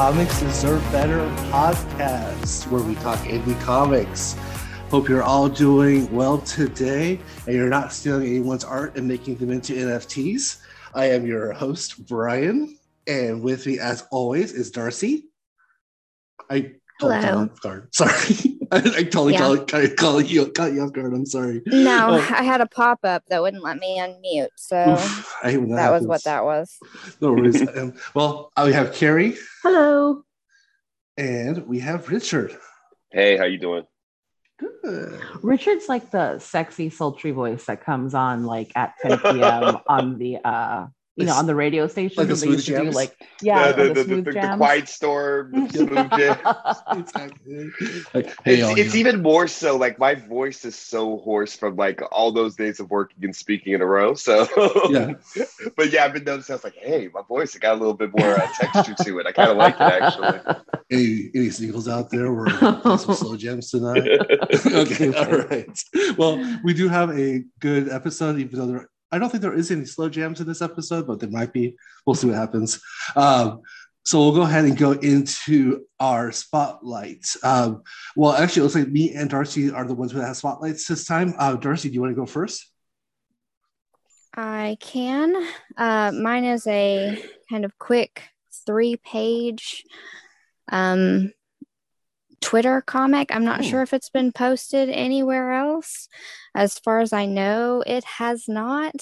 Comics Deserve Better podcast, where we talk indie comics. Hope you're all doing well today and you're not stealing anyone's art and making them into NFTs. I am your host, Brian, and with me, as always, is Darcy. I Hello. Guard. Sorry. I, I totally Yeah. call, call, call you, caught you off guard. I'm sorry. No, Oh. I had a pop up that wouldn't let me unmute. So Oof, I that, that was what that was. No worries. um, well, uh, we have Carrie Hello. and we have Richard. Hey, how you doing? Good. Richard's like the sexy, sultry voice that comes on like at 10 p.m. on the uh you know on the radio station. Like the they used smooth to do jams? like yeah, the, on the, the, the, the, the quiet storm, smooth jam. Exactly. Like, hey, It's, it's even more so like my voice is so hoarse from like all those days of working and speaking in a row. So Yeah. but yeah, I've been noticing. I was like, hey, my voice it got a little bit more uh, texture to it. I kind of like it actually. any, any singles out there? We're some slow jams tonight. okay, all right. Well, we do have a good episode, even though there, I don't think there is any slow jams in this episode, but there might be. We'll see what happens. Um, so we'll go ahead and go into our spotlights. Um, well, actually, it looks like me and Darcy are the ones who have spotlights this time. Uh, Darcy, do you want to go first? I can. Uh, mine is a kind of quick three page um, Twitter comic. I'm not Oh. sure if it's been posted anywhere else. As far as I know, it has not.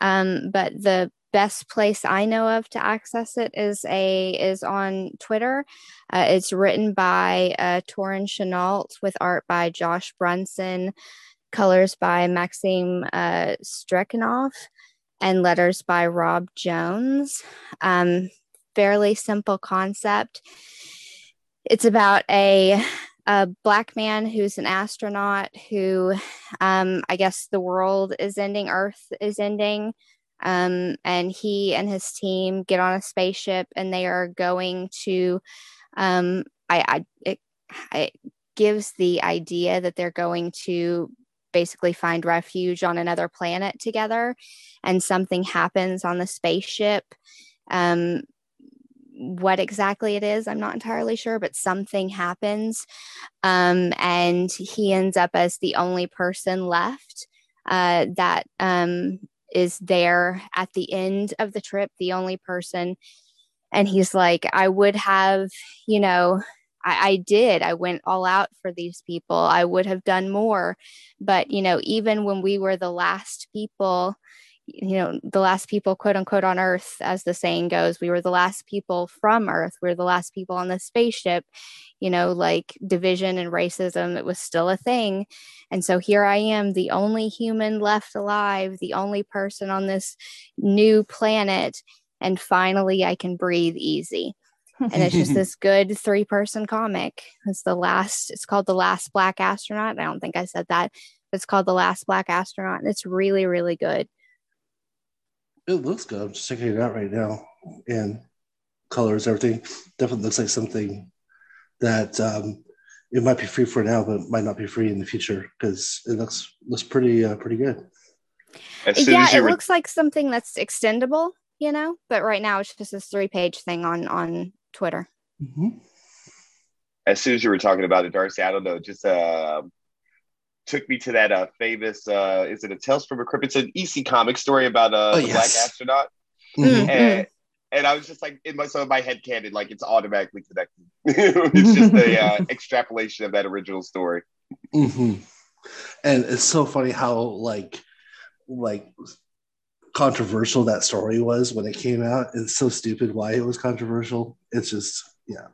Um, but the best place I know of to access it is a is on Twitter. Uh, it's written by uh, Torin Chenault with art by Josh Brunson, colors by Maxime uh, Strekhanov, and letters by Rob Jones. Um, fairly simple concept. It's about a, a black man who's an astronaut who, um, I guess, the world is ending, Earth is ending. Um, and he and his team get on a spaceship and they are going to um, I, I it, it gives the idea that they're going to basically find refuge on another planet together and something happens on the spaceship um what exactly it is i'm not entirely sure but something happens um and he ends up as the only person left uh that um is there at the end of the trip the only person. And he's like i would have you know I, I did. I went all out for these people. I would have done more. But you know even when we were the last people you know the last people quote unquote on earth as the saying goes we were the last people from earth. We are the last people on the spaceship you know like division and racism it was still a thing. And so here i am the only human left alive the only person on this new planet and finally i can breathe easy. And it's just this good three person comic. It's the last it's called the last black astronaut. I don't think i said that. It's called the last black astronaut and it's really really good It looks good. I'm just checking it out right now. And colors, everything definitely looks like something that um, it might be free for now, but might not be free in the future because it looks looks pretty uh, pretty good. As yeah it were, looks like something that's extendable you know but right now it's just this three page thing on on twitter Mhm. as soon as you were talking about it, Darcy, I don't know, just uh, took me to that uh, famous uh, is it a Tales from a Crypt? It's an EC comic story about uh, Oh, the yes. black astronaut. Mhm. Mm. and, and I was just like in my so in my head canon, like it's automatically connected. it's just a uh, extrapolation of that original story. hmm And it's so funny how like like controversial that story was when it came out. It's so stupid why it was controversial. It's just yeah.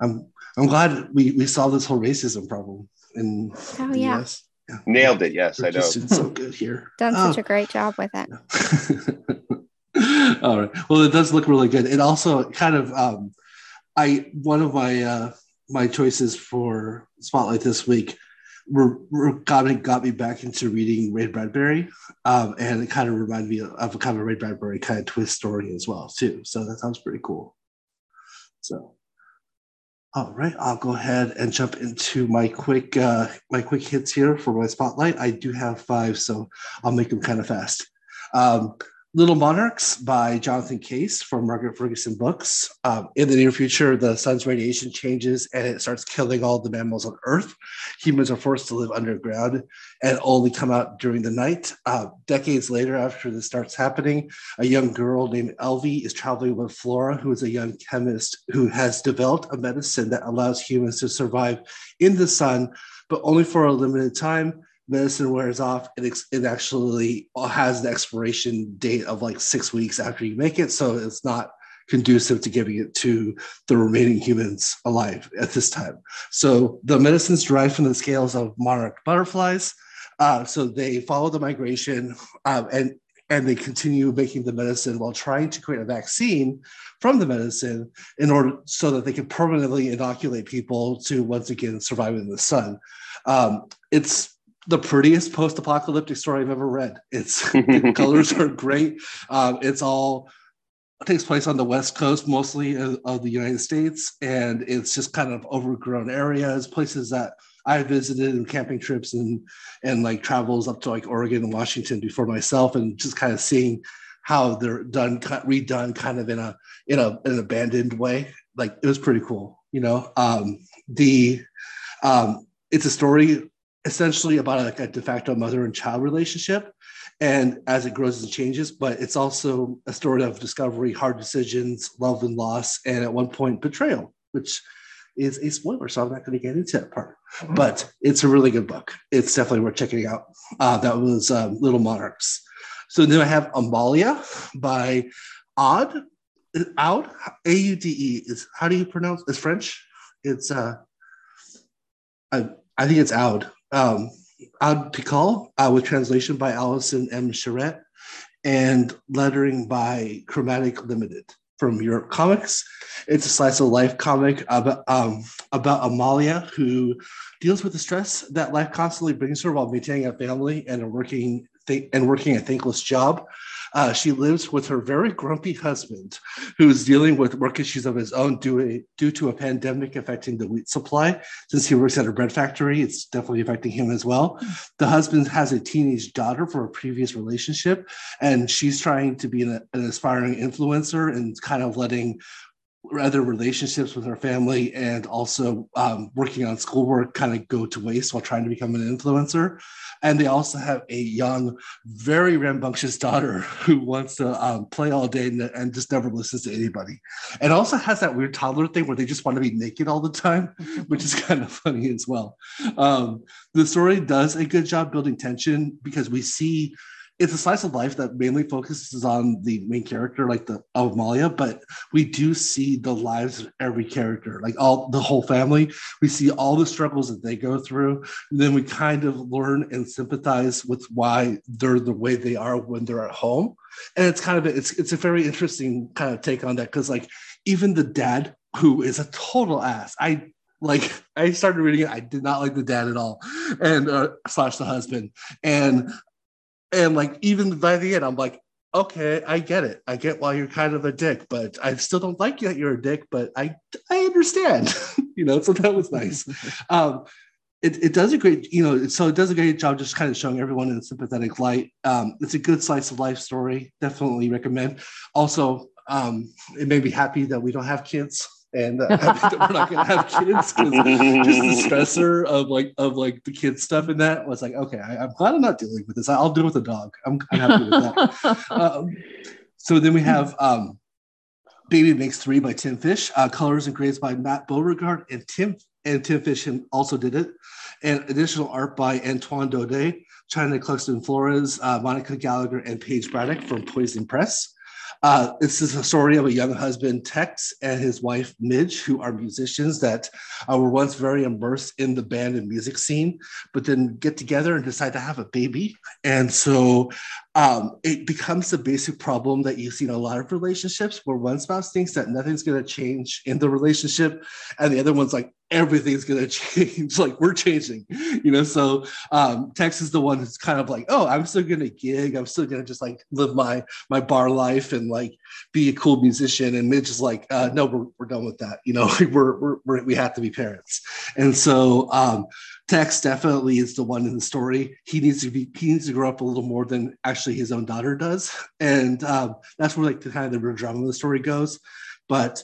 I'm I'm glad we we solved this whole racism problem in Oh, the yeah. US. Yeah. Nailed it. Yes, We're I know. just doing so good here. done Oh. such a great job with it All right. Well, it does look really good. It also kind of um I one of my uh my choices for spotlight this week were, were got me got me back into reading Ray Bradbury, um, and it kind of reminded me of a kind of Ray Bradbury kind of twist story as well too. So that sounds pretty cool. So, all right, I'll go ahead and jump into my quick uh, my quick hits here for my spotlight. I do have five, so I'll make them kind of fast. Um, Little Monarchs by Jonathan Case from Margaret Ferguson Books. Um, in the near future, the sun's radiation changes and it starts killing all the mammals on Earth. Humans are forced to live underground and only come out during the night. Uh, decades later, after this starts happening, a young girl named Elvie is traveling with Flora, who is a young chemist who has developed a medicine that allows humans to survive in the sun, but only for a limited time medicine wears off, it, it actually has the expiration date of like six weeks after you make it. So it's not conducive to giving it to the remaining humans alive at this time. So the medicines derived from the scales of monarch butterflies. Uh, so they follow the migration um, and and they continue making the medicine while trying to create a vaccine from the medicine in order so that they can permanently inoculate people to once again survive in the sun. Um, it's the prettiest post-apocalyptic story I've ever read. It's the colors are great. Um, it's all it takes place on the west coast, mostly of, the United States, and it's just kind of overgrown areas, places that I visited and camping trips and and like travels up to like Oregon and Washington before myself, and just kind of seeing how they're done, redone, kind of in a in a an abandoned way. Like it was pretty cool, you know. Um, the um, it's a story essentially about a de facto mother and child relationship and as it grows and changes but it's also a story of discovery hard decisions love and loss and at one point betrayal which is a spoiler so i'm not going to get into that part. But it's a really good book. It's definitely worth checking out. Uh, that was um, little monarchs. So then i have amalia by odd out a-u-d-e is how do you pronounce it's french? It's uh I, I think it's out um, Aude Picard, uh, with translation by Alison M. Charette and lettering by Cromatik Limited from Europe Comics. It's a slice of life comic about, um, about Amalia, who deals with the stress that life constantly brings her while maintaining a family and a working th- and working a thankless job. Uh, she lives with her very grumpy husband, who's dealing with work issues of his own due, due to a pandemic affecting the wheat supply. Since he works at a bread factory, it's definitely affecting him as well. The husband has a teenage daughter from a previous relationship, and she's trying to be an, an aspiring influencer and kind of letting other relationships with her family and also um, working on schoolwork kind of go to waste while trying to become an influencer. And they also have a young, very rambunctious daughter who wants to um, play all day and, and, just never listens to anybody. And also has that weird toddler thing where they just want to be naked all the time, which is kind of funny as well. Um, the story does a good job building tension because we see it's a slice of life that mainly focuses on the main character, like the of Malia, but we do see the lives of every character, like all the whole family. We see all the struggles that they go through. and then we kind of learn and sympathize with why they're the way they are when they're at home. And it's kind of a, it's it's a very interesting kind of take on that because like even the dad who is a total ass. I like I started reading it. I did not like the dad at all, and uh, slash the husband. And and like even by the end, I'm like, okay, I get it. I get why you're kind of a dick, but I still don't like you that you're a dick, but I I understand. you know, so that was nice. um, it, it does a great, you know, so it does a great job just kind of showing everyone in a sympathetic light. Um, it's a good slice of life story. Definitely recommend. Also, um, it made me happy that we don't have kids and uh, we're not gonna have kids because just the stressor of like of like the kids stuff in that was like okay I, am glad I'm not dealing with this. I'll deal with the dog. I'm, I'm happy with that. Um, so then we have um, Baby Makes Three by Tim Fish uh, colors and grades by Matt Beauregard and Tim and Tim Fish also did it. And additional art by Antoine Dodé Chynna Clugston Flores uh, Monica Gallagher and Paige Braddock from Poison Press uh, this is a story of a young husband, Tex, and his wife, Midge, who are musicians that uh, were once very immersed in the band and music scene, but then get together and decide to have a baby. And so um, it becomes the basic problem that you see in a lot of relationships where one spouse thinks that nothing's going to change in the relationship, and the other one's like, everything's gonna change. like we're changing, you know. So um, Tex is the one who's kind of like, oh, I'm still gonna gig. I'm still gonna just like live my my bar life and like be a cool musician. And Midge is like, uh, no, we're, we're done with that. You know, we're, we're, we're we have to be parents. And so um, Tex definitely is the one in the story. He needs to be he needs to grow up a little more than actually his own daughter does, and um, that's where like the kind of the real drama of the story goes. But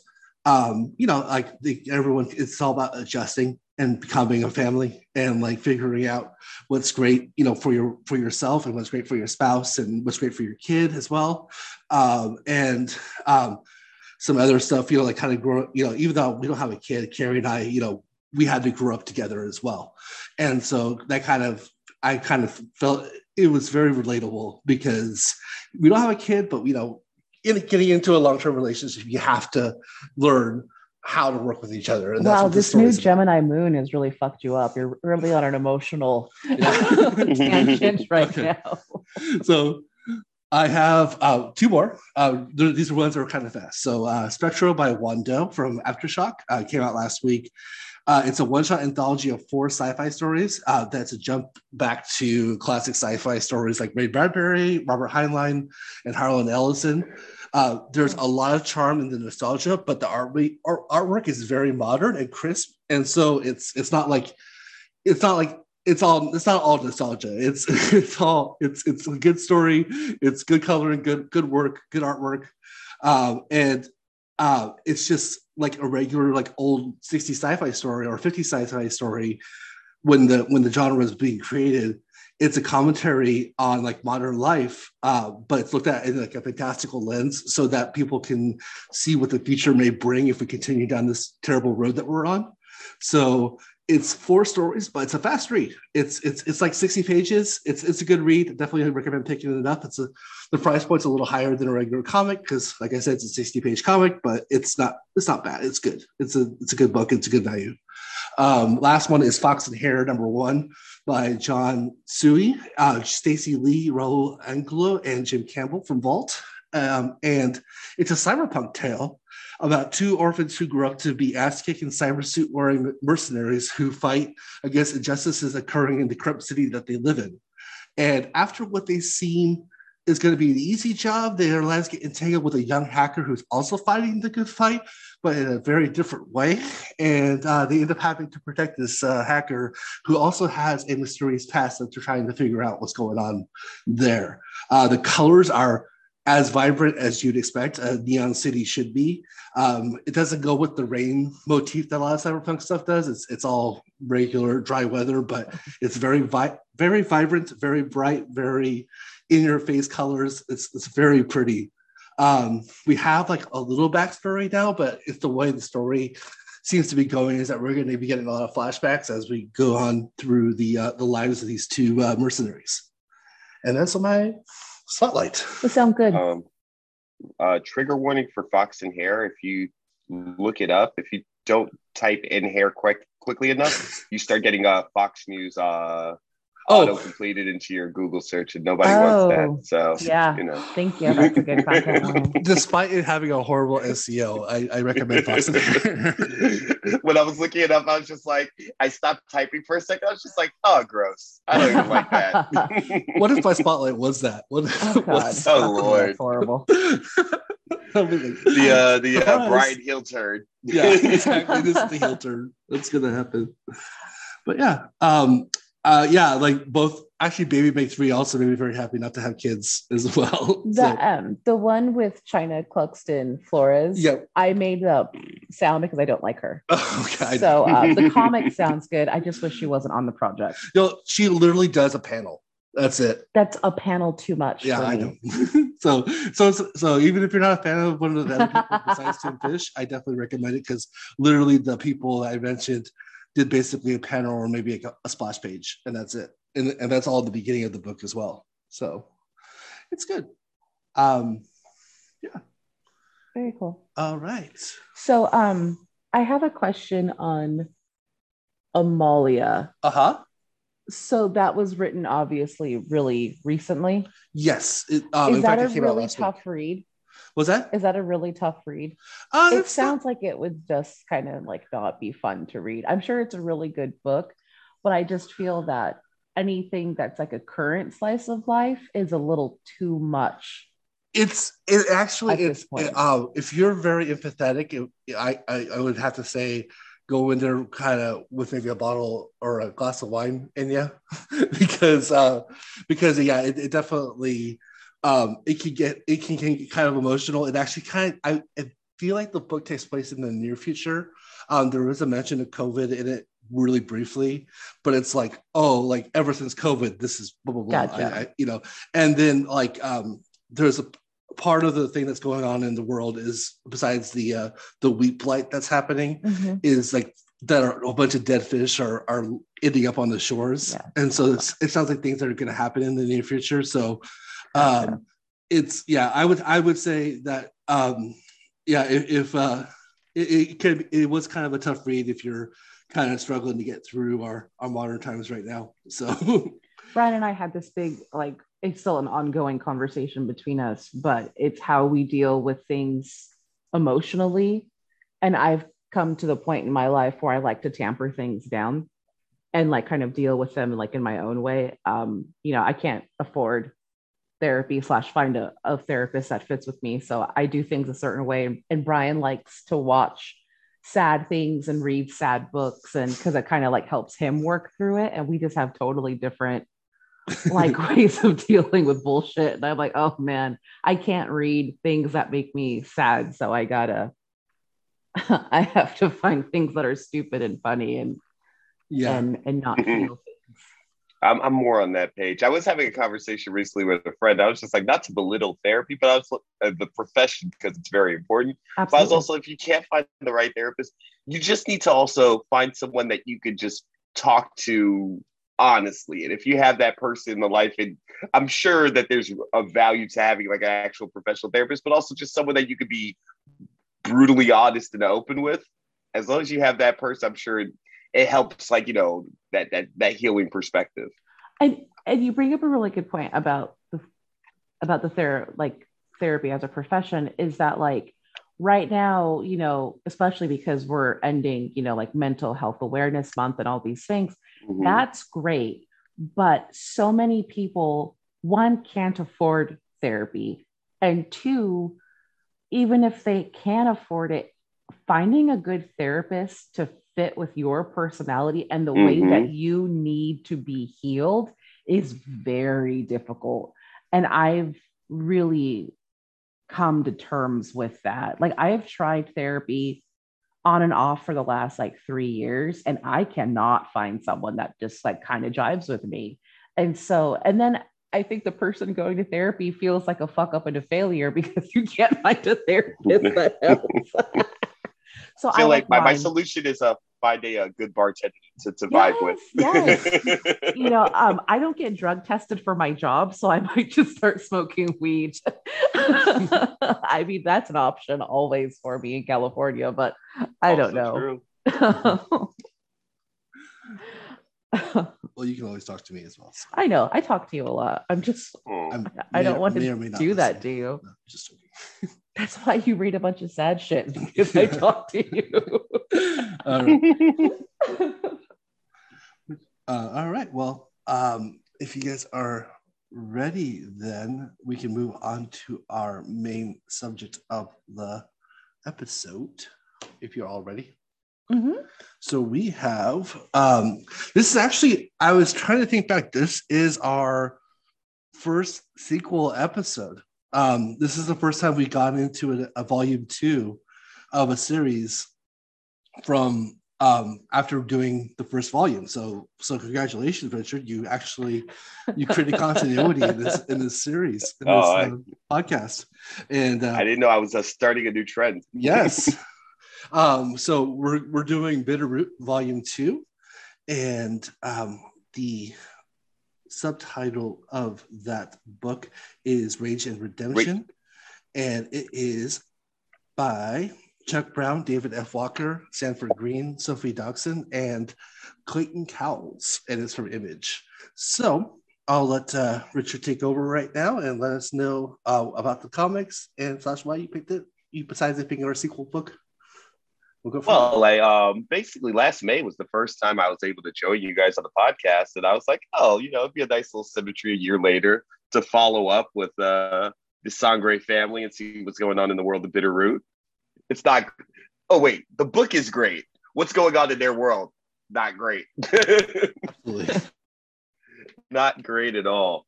um, you know, like the, everyone, it's all about adjusting and becoming a family and like figuring out what's great, you know, for your for yourself and what's great for your spouse and what's great for your kid as well, um, and um, some other stuff, you know, like kind of grow, you know, even though we don't have a kid, Carrie and I, you know, we had to grow up together as well, and so that kind of I kind of felt it was very relatable because we don't have a kid, but you know, in getting into a long term relationship, you have to learn how to work with each other. And wow, this new Gemini moon has really fucked you up. You're really on an emotional tangent right okay. now. So I have uh, two more. Uh, these are ones that are kind of fast. So uh, Spectro by Wando from Aftershock uh, came out last week. Uh, it's a one-shot anthology of four sci-fi stories. Uh, that's a jump back to classic sci-fi stories like Ray Bradbury, Robert Heinlein, and Harlan Ellison. Uh, there's a lot of charm in the nostalgia, but the art, art artwork is very modern and crisp, and so it's it's not like it's not like it's all it's not all nostalgia. It's it's all it's it's a good story. It's good coloring, good good work, good artwork, um, and uh, it's just like a regular like old 60 sci-fi story or 50 sci-fi story when the when the genre was being created. It's a commentary on like modern life uh, but it's looked at in like a fantastical lens so that people can see what the future may bring if we continue down this terrible road that we're on. So it's four stories, but it's a fast read. It's it's it's like 60 pages. It's it's a good read. Definitely recommend picking it up. It's a the price point's a little higher than a regular comic because, like I said, it's a 60 page comic, but it's not it's not bad. It's good. It's a it's a good book. It's a good value. Um, last one is Fox and Hare number one by John Tsuei, uh, Stacey Lee, Raul Angulo, and Jim Campbell from Vault. Um, and it's a cyberpunk tale about two orphans who grew up to be ass kicking cyber suit wearing mercenaries who fight against injustices occurring in the corrupt city that they live in. And after what they seem is going to be an easy job, their lives get entangled with a young hacker who's also fighting the good fight, but in a very different way. And uh, they end up having to protect this uh, hacker who also has a mysterious past that they're trying to figure out what's going on there. Uh, the colors are as vibrant as you'd expect a neon city should be. Um, it doesn't go with the rain motif that a lot of cyberpunk stuff does. It's it's all regular dry weather, but it's very vi- very vibrant, very bright, very in your face colors. It's it's very pretty. Um, we have like a little backstory now, but it's the way the story seems to be going is that we're going to be getting a lot of flashbacks as we go on through the uh, the lives of these two uh, mercenaries. And that's my spotlight. It sounds good. Um, uh, trigger warning for Fox and Hare. If you look it up, if you don't type in hair quick quickly enough, you start getting uh, Fox News uh, oh. auto completed into your Google search, and nobody oh, wants that. So yeah, you know, thank you. That's a good content. Despite it having a horrible SEO, I, I recommend Fox. when I was looking it up, I was just like, I stopped typing for a second. I was just like, oh, gross. I don't even like that. what if my spotlight was that? What? Oh, God. oh Lord, horrible. the uh, the uh, Brian Hill turn. yeah, exactly. This is the heel turn. That's gonna happen. But yeah, um, uh, yeah, like both actually Baby Make Three also made me very happy not to have kids as well. The so. um the one with Chynna Clugston Flores. Yeah, I made the sound because I don't like her. okay. So uh, the comic sounds good. I just wish she wasn't on the project. Know, she literally does a panel. That's it. That's a panel too much. Yeah, I know. so, so, so even if you're not a fan of one of the other people besides Tim Fish, I definitely recommend it because literally the people I mentioned did basically a panel or maybe a, a splash page, and that's it. And, and that's all the beginning of the book as well. So it's good. Um, yeah. Very cool. All right. So um, I have a question on Amalia. Uh huh. So that was written obviously really recently. Yes. It, um, Is that fact, a really tough week. read? Was that? Is that a really tough read? Uh, it sounds like it would just kind of like not be fun to read. I'm sure it's a really good book, but I just feel that anything that's like a current slice of life is a little too much. it's it actually At it's this point. it, uh, if you're very empathetic it, I, I i would have to say go in there kind of with maybe a bottle or a glass of wine in you because uh because yeah it, it definitely um it can get it can, can get kind of emotional it actually kind of i, I feel like the book takes place in the near future um there is a mention of covid in it really briefly but it's like oh like ever since covid this is blah blah blah Gotcha. I, I, you know and then like um there's a part of the thing that's going on in the world is besides the uh the wheat blight that's happening is like that are a bunch of dead fish are are ending up on the shores Yeah. and so it's, it sounds like things that are going to happen in the near future so. Um it's yeah i would i would say that um yeah if, if uh it, it could it was kind of a tough read if you're kind of struggling to get through our our modern times right now so Brian and I had this big, like, it's still an ongoing conversation between us, but it's how we deal with things emotionally. And I've come to the point in my life where I like to tamper things down and like kind of deal with them like in my own way. Um, you know, I can't afford therapy slash find a, a therapist that fits with me. So I do things a certain way. And Brian likes to watch sad things and read sad books and because it kind of like helps him work through it. And we just have totally different like ways of dealing with bullshit. And I'm like, oh man, I can't read things that make me sad. So I gotta, I have to find things that are stupid and funny and yeah and and not feel things. I'm, I'm more on that page. I was having a conversation recently with a friend. I was just like, not to belittle therapy, but I was uh, the profession because it's very important. But I was also, if you can't find the right therapist, you just need to also find someone that you could just talk to honestly. And if you have that person in the life, and I'm sure that there's a value to having like an actual professional therapist, but also just someone that you could be brutally honest and open with. As long as you have that person, I'm sure it, helps, like you know, that that that healing perspective. and and you bring up a really good point about the about the ther- like therapy as a profession is that like right now you know especially because we're ending you know like mental health awareness month and all these things Mhm. that's great but so many people one can't afford therapy and two even if they can afford it finding a good therapist to fit with your personality and the way Mhm. that you need to be healed is very difficult and i've really come to terms with that like i have tried therapy on and off for the last like three years and i cannot find someone that just like kind of jives with me and so and then i think the person going to therapy feels like a fuck up and a failure because you can't find a therapist that helps so I feel like my, my mine. solution is uh, find a, uh good bartender to, to vibe with. Yes, you know, um, I don't get drug tested for my job, so I might just start smoking weed. I mean, that's an option always for me in California, but I don't know. true. well you can always talk to me as well so I know. I talk to you a lot. I'm just, Hmm. I'm, I don't may- want to may or may not do that listen. to you. No, just joking. That's why you read a bunch of sad shit because I talk to you. All right. Uh, all right. Well, um, if you guys are ready, then we can move on to our main subject of the episode. If you're all ready. Mhm. So we have um, this is actually I was trying to think back. This is our first sequel episode. Um, this is the first time we got into a, a volume two of a series from um, after doing the first volume. So so congratulations, Richard. You actually you created continuity in this in this series in this Oh, I- uh, podcast. And uh, I didn't know I was uh, starting a new trend. Yes. um, so we're we're doing Bitterroot Volume Two, and um, the subtitle of that book is Rage and Redemption, and it is by Chuck Brown, David F. Walker, Sanford Greene, Sofie Dodgson, and Clayton Cowles, and it's from Image. So I'll let uh, Richard take over right now and let us know uh, about the comics and slash why you picked it. You besides picking our sequel book. We'll. Well, like um, basically, last May was the first time I was able to join you guys on the podcast, and I was like, oh, you know, it'd be a nice little symmetry a year later to follow up with uh, the Sangre family and see what's going on in the world of Bitterroot. It's not. Oh wait, the book is great. What's going on in their world? Not great. Not great at all.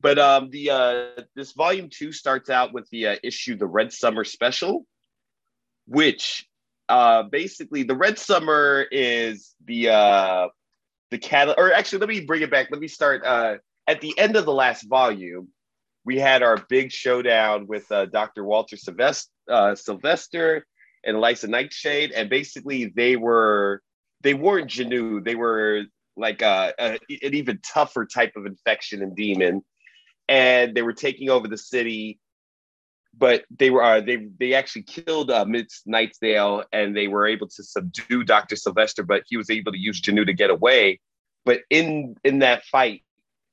But um, the uh, this volume two starts out with the uh, issue, the Red Summer Special, which uh, basically the Red Summer is the uh, the cat. Or actually, let me bring it back. Let me start uh, at the end of the last volume. We had our big showdown with uh, Dr. Walter Sylvester, uh, Sylvester and Elisa Nightshade, and basically they were they weren't Jinoo. They were like a, a, an even tougher type of infection and demon, and they were taking over the city. But they were uh, they they actually killed uh, Miss Nightsdale, and they were able to subdue Doctor Sylvester. But he was able to use Jinoo to get away. But in in that fight,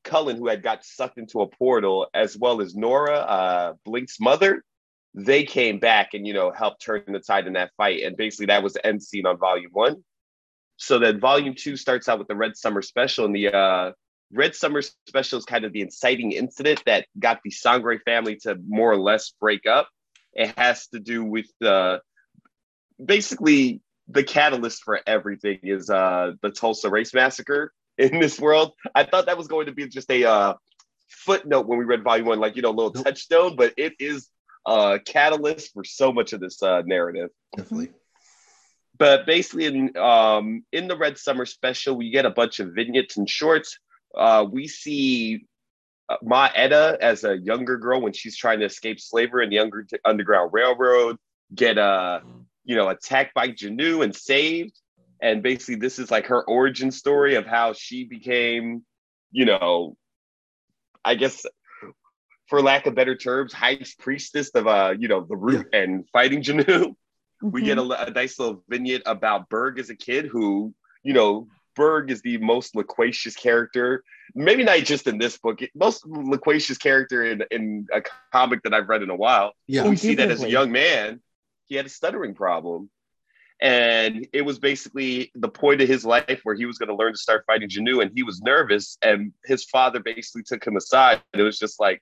Cullen, who had got sucked into a portal, as well as Nora, uh, Blink's mother, they came back and you know helped turn the tide in that fight. And basically, that was the end scene on Volume One. So then volume two starts out with the Red Summer Special, and the uh, Red Summer Special is kind of the inciting incident that got the Sangre family to more or less break up. It has to do with uh, basically the catalyst for everything is uh, the Tulsa Race Massacre in this world. I thought that was going to be just a uh, footnote when we read volume one, like, you know, a little touchstone, but it is a catalyst for so much of this uh, narrative. Definitely. But basically, in um, in the Red Summer Special, we get a bunch of vignettes and shorts. Uh, we see uh, Ma Etta as a younger girl when she's trying to escape slavery in the under- Underground Railroad, get uh, you know attacked by Jinoo and saved. And basically, this is like her origin story of how she became, you know, I guess for lack of better terms, high priestess of uh, you know, the root yeah. and fighting Jinoo. Mm-hmm. We get a, a, nice little vignette about Berg as a kid who, you know, Berg is the most loquacious character, maybe not just in this book, most loquacious character in, in a comic that I've read in a while. Yeah. We see that as a young man, he had a stuttering problem. And it was basically the point of his life where he was going to learn to start fighting Jinoo, and he was nervous. And his father basically took him aside. And it was just like,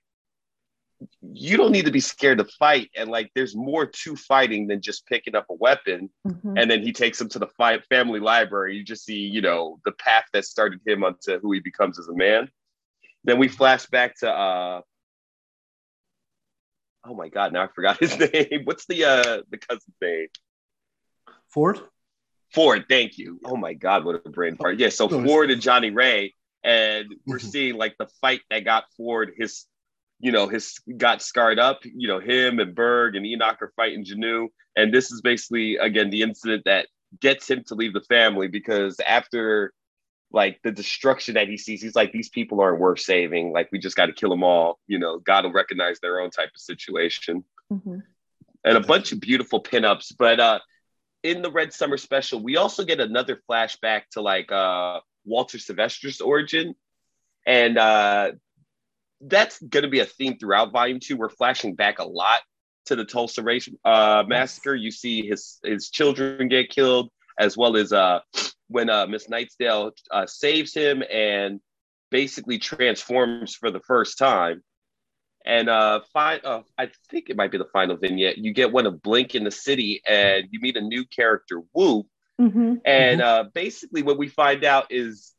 you don't need to be scared to fight. And like there's more to fighting than just picking up a weapon mm-hmm. and then he takes him to the fi- family library. You just see you know the path that started him onto who he becomes as a man. Then we flash back to uh oh my god now i forgot his name. What's the uh the cousin's name? Ford? Ford thank you. Oh my god what a brain part yeah so ford and johnny ray and we're mm-hmm. seeing like the fight that got ford his you know, his got scarred up. You know, him and Berg and Enoch are fighting Jinoo. And this is basically, again, the incident that gets him to leave the family because after like the destruction that he sees, he's like, these people aren't worth saving. Like, we just got to kill them all. You know, God will recognize their own type of situation. Mm-hmm. And a bunch of beautiful pinups. But uh, in the Red Summer special, we also get another flashback to like uh, Walter Sylvester's origin. And uh, that's going to be a theme throughout volume two. We're flashing back a lot to the Tulsa race uh, massacre. You see his his children get killed, as well as uh, when uh, Miss Nightsdale uh, saves him and basically transforms for the first time. And uh, fi- uh, I think it might be the final vignette. You get one of Blink in the city, and you meet a new character, Wu. Mm-hmm. And mm-hmm. Uh, basically, what we find out is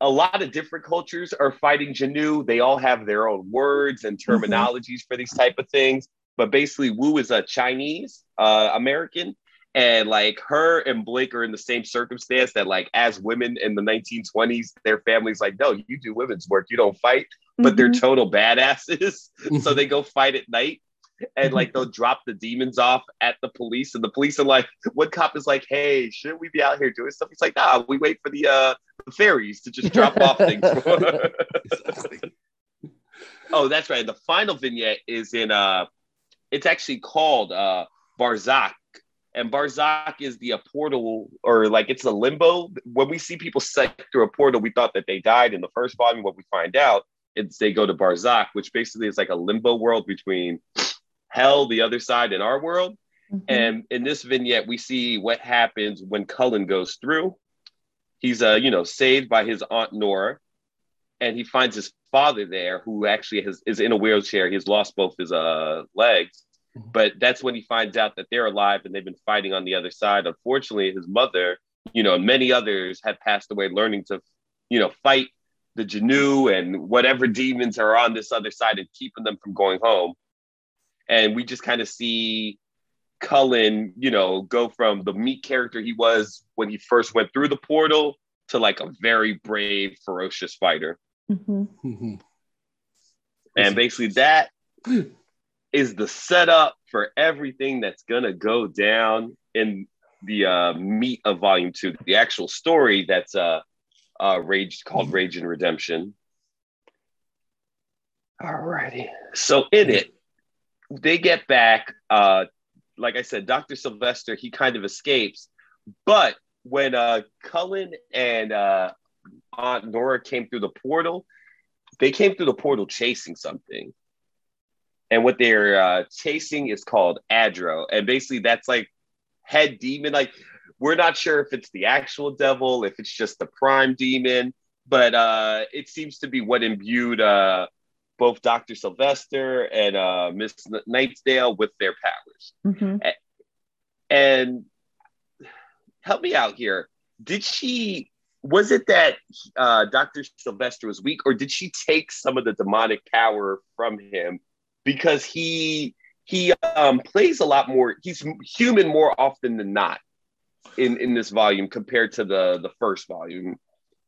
a lot of different cultures are fighting Jinoo. They all have their own words and mm-hmm. terminologies mm-hmm. for these type of things. But basically, Wu is a Chinese uh, American, and like her and Blake are in the same circumstance that like as women in the 1920s, their families like, no, you do women's work, you don't fight. But mm-hmm. they're total badasses, so they go fight at night and like they'll drop the demons off at the police and the police are like one cop is like hey shouldn't we be out here doing stuff he's like nah we wait for the uh the fairies to just drop off things oh that's right the final vignette is in uh it's actually called uh Barzakh and Barzakh is the a portal or like it's a limbo. When we see people set through a portal, we thought that they died in the first volume. What we find out is they go to Barzakh, which basically is like a limbo world between hell, the other side, and our world. Mm-hmm. And in this vignette, we see what happens when Cullen goes through. He's uh, you know, saved by his aunt Nora, and he finds his father there, who actually has, is in a wheelchair. He's lost both his uh legs, mm-hmm. but that's when he finds out that they're alive and they've been fighting on the other side. Unfortunately, his mother, you know, and many others have passed away, learning to, you know, fight the Jinoo and whatever demons are on this other side and keeping them from going home. And we just kind of see Cullen, you know, go from the meek character he was when he first went through the portal to like a very brave, ferocious fighter. Mm-hmm. Mm-hmm. And basically, that is the setup for everything that's gonna go down in the uh, meat of Volume Two, the actual story that's uh, uh, Rage called Rage and Redemption. Alrighty, so in it, they get back. Uh, like I said, Doctor Sylvester he kind of escapes, but when uh, Cullen and uh, Aunt Nora came through the portal, they came through the portal chasing something. And what they're uh, chasing is called Adro. And basically, that's like head demon. Like, we're not sure if it's the actual devil, if it's just the prime demon, but uh, it seems to be what imbued uh, both Dr. Sylvester and uh, Miss Nightsdale with their powers. Mm-hmm. And help me out here. Did she was it that uh, Dr. Sylvester was weak, or did she take some of the demonic power from him because he he um, plays a lot more? He's human more often than not in in this volume compared to the the first volume.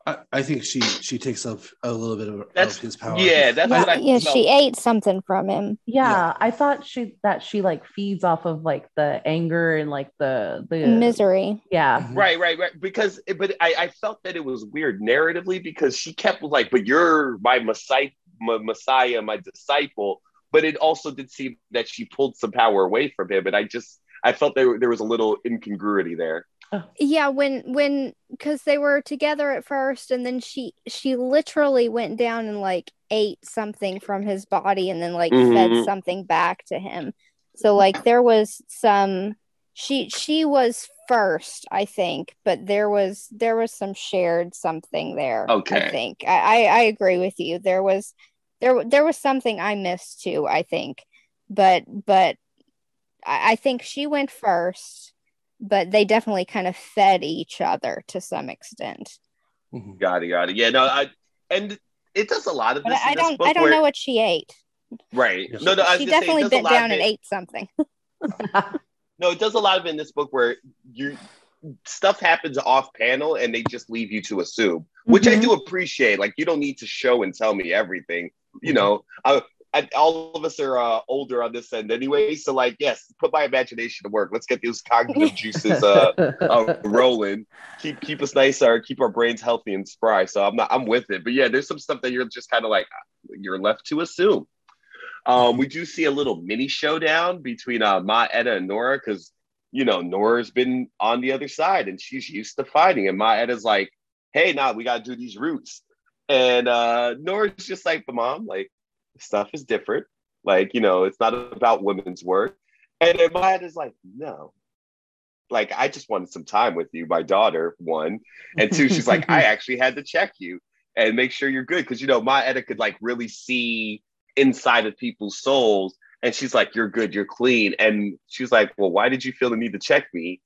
I, I think she she takes up a little bit of, that's, of his power. Yeah, that's yeah, what I yeah. She ate something from him. Yeah, yeah, I thought she that she like feeds off of like the anger and like the the misery. Yeah, mm-hmm. right, right, right. Because but I I felt that it was weird narratively because she kept like, but you're my messiah, my messiah, my disciple. But it also did seem that she pulled some power away from him, and I just I felt there there was a little incongruity there. Yeah, when when because they were together at first, and then she she literally went down and like ate something from his body, and then like mm-hmm. fed something back to him. So like there was some she she was first, I think, but there was there was some shared something there. Okay, I think I I, I agree with you. There was there there was something I missed too. I think, but but I, I think she went first but they definitely kind of fed each other to some extent. Mm-hmm. Got it, got it. Yeah, no, I and it does a lot of this. I don't, I don't where, know what she ate. Right. No, no, she definitely bent down and ate something. no, it does a lot of it in this book where you stuff happens off panel and they just leave you to assume, which mm-hmm. I do appreciate. Like you don't need to show and tell me everything. You mm-hmm. know, I, I, all of us are uh, older on this end anyway. So like, yes, put my imagination to work. Let's get those cognitive juices uh, uh, rolling. Keep keep us nice, or keep our brains healthy and spry. So I'm not, I'm with it. But yeah, there's some stuff that you're just kind of like you're left to assume. Um, we do see a little mini showdown between uh, Ma Etta and Nora because you know Nora's been on the other side and she's used to fighting, and Ma Etta's like, "Hey, now nah, we got to do these roots." And uh, Nora's just like, "But mom, like." Stuff is different. Like, you know, it's not about women's work. And then my head is like, no. Like, I just wanted some time with you, my daughter, one. And two, she's like, I actually had to check you and make sure you're good. Cause you know, Ma Etta could like really see inside of people's souls. And she's like, You're good, you're clean. And she's like, Well, why did you feel the need to check me?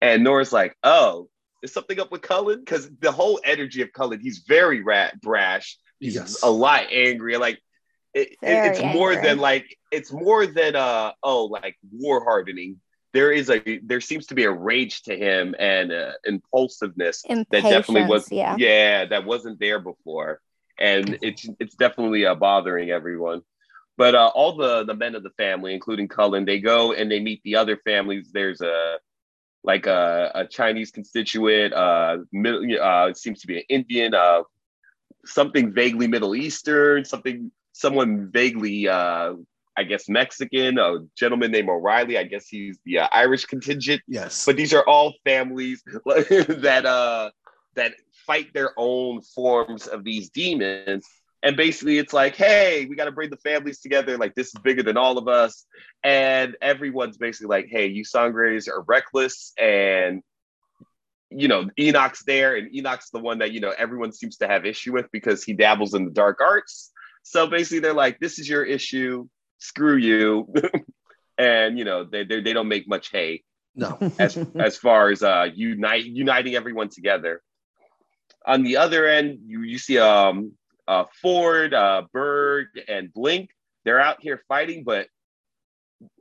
And Nora's like, Oh, is something up with Cullen? Because the whole energy of Cullen, he's very rat brash. He's yes. a lot angry. Like it, it's more than like it's more than uh oh like war hardening. There is a there seems to be a rage to him and uh, impulsiveness Impatience, that definitely was yeah. yeah that wasn't there before. And it's it's definitely uh, bothering everyone. But uh, all the the men of the family including cullen they go and they meet the other families. There's a like a, a chinese constituent uh, middle, uh seems to be an indian uh something vaguely middle eastern something someone vaguely uh, I guess Mexican, a gentleman named O'Reilly. I guess he's the uh, Irish contingent. Yes. But these are all families that uh that fight their own forms of these demons. And basically, it's like, hey, we got to bring the families together. Like, this is bigger than all of us. And everyone's basically like, hey, you Sangres are reckless. And, you know, Enoch's there. And Enoch's the one that, you know, everyone seems to have issue with because he dabbles in the dark arts. So basically, they're like, this is your issue. Screw you. and, you know, they, they, they don't make much hay no. as, as far as uh, unite, uniting everyone together. On the other end, you, you see um, uh, Ford, uh, Berg, and Blink. They're out here fighting, but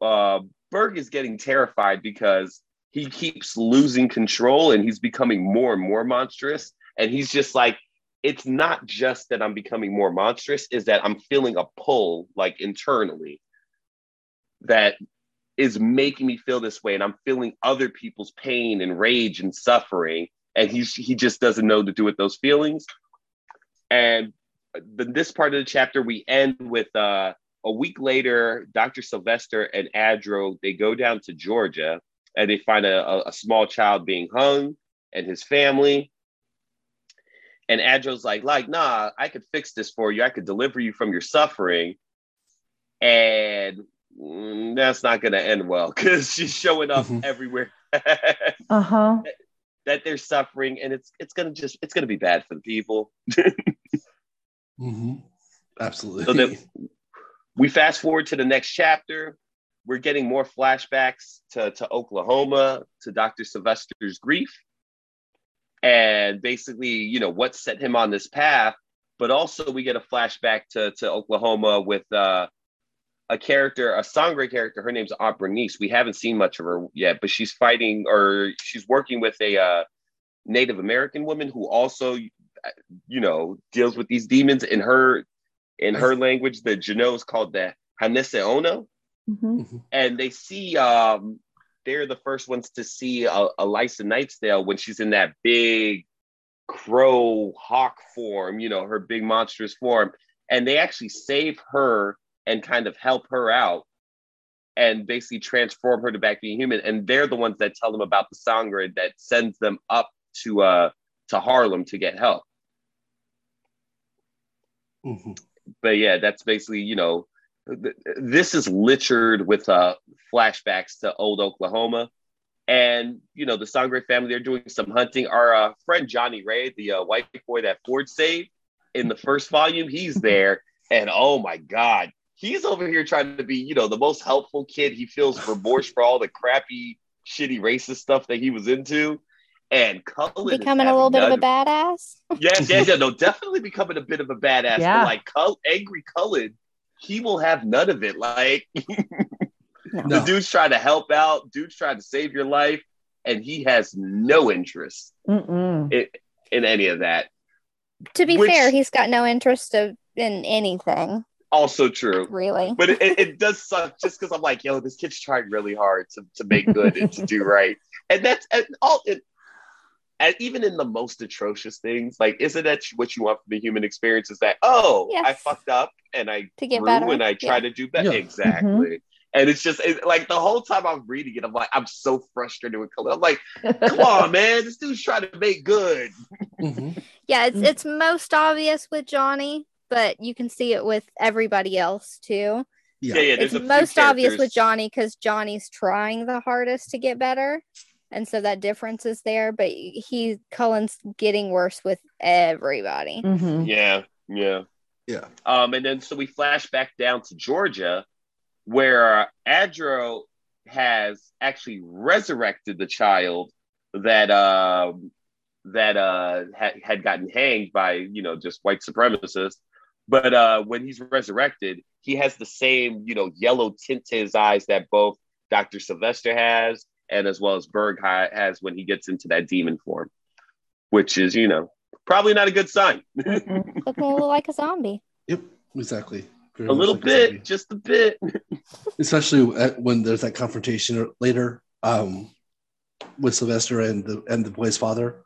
uh, Berg is getting terrified because he keeps losing control and he's becoming more and more monstrous. And he's just like, it's not just that I'm becoming more monstrous, is that I'm feeling a pull like internally that is making me feel this way. And I'm feeling other people's pain and rage and suffering. And he's he just doesn't know to do with those feelings. And the, this part of the chapter, we end with uh, a week later, Dr. Sylvester and Adro, they go down to Georgia and they find a, a small child being hung and his family. And Adro's like, like, nah, I could fix this for you. I could deliver you from your suffering. And mm, that's not going to end well because she's showing up Mhm. everywhere. uh-huh. that they're suffering and it's it's gonna just it's gonna be bad for the people hmm Absolutely. So that- we fast forward to the next chapter we're getting more flashbacks to, to oklahoma to dr sylvester's grief and basically you know what set him on this path but also we get a flashback to, to oklahoma with uh, a character a sangerye character. Her name's aunt bernice. We haven't seen much of her yet but she's fighting or she's working with a uh, native american woman who also you know deals with these demons in her in her language the Jinoo is called the Hanese Ono Mhm. and they see um they're the first ones to see a, a Lysa Nightsdale when she's in that big crow hawk form, you know, her big monstrous form. And they actually save her and kind of help her out and basically transform her to back being human. And they're the ones that tell them about the Sangerye that sends them up to uh to Harlem to get help. Mhm. but yeah, that's basically you know, this is littered with uh, flashbacks to old Oklahoma, and you know the Sangerye family. They're doing some hunting. Our uh, friend Johnny Ray, the uh, white boy that Ford saved in the first volume, he's there, and oh my god, he's over here trying to be you know the most helpful kid. He feels remorse for all the crappy, shitty racist stuff that he was into. And Cullen Becoming a little bit of a badass. yeah, yeah, yeah. No, definitely becoming a bit of a badass. Yeah. But like Cull- angry Cullen, he will have none of it. Like No. the dude's trying to help out, dude's trying to save your life, and he has no interest in, in any of that. To be Which- fair, he's got no interest of, in anything, Also true. really. But it, it, it does suck just because I'm like, yo, this kid's trying really hard to, to make good and to do right. And that's and all it and even in the most atrocious things, like isn't that what you want from the human experience? Is that oh, I fucked up and I To get grew better, and I try yeah. to do better. Yeah. Exactly. And it's just it, like the whole time I'm reading it, I'm like, I'm so frustrated with Khalil. I'm like, come on, man, this dude's trying to make good. Mhm. Yeah, it's Mm. it's most obvious with Johnny, but you can see it with everybody else too. Yeah. Yeah, yeah. it's There's a few most obvious with Johnny because Johnny's trying the hardest to get better, and so that difference is there. But he Cullen's getting worse with everybody. Mhm. Yeah, yeah. Yeah. Um, and then so we flash back down to Georgia, where Adro has actually resurrected the child that um that uh had, had gotten hanged by you know just white supremacists. But uh, when he's resurrected, he has the same you know yellow tint to his eyes that both Doctor Sylvester has, and as well as Berg has when he gets into that demon form, which is you know probably not a good sign. Looking a little like a zombie. Yep. Exactly. Very a little like bit, zombie. just a bit. especially at- when there's that confrontation later um, with Sylvester and the and the boy's father,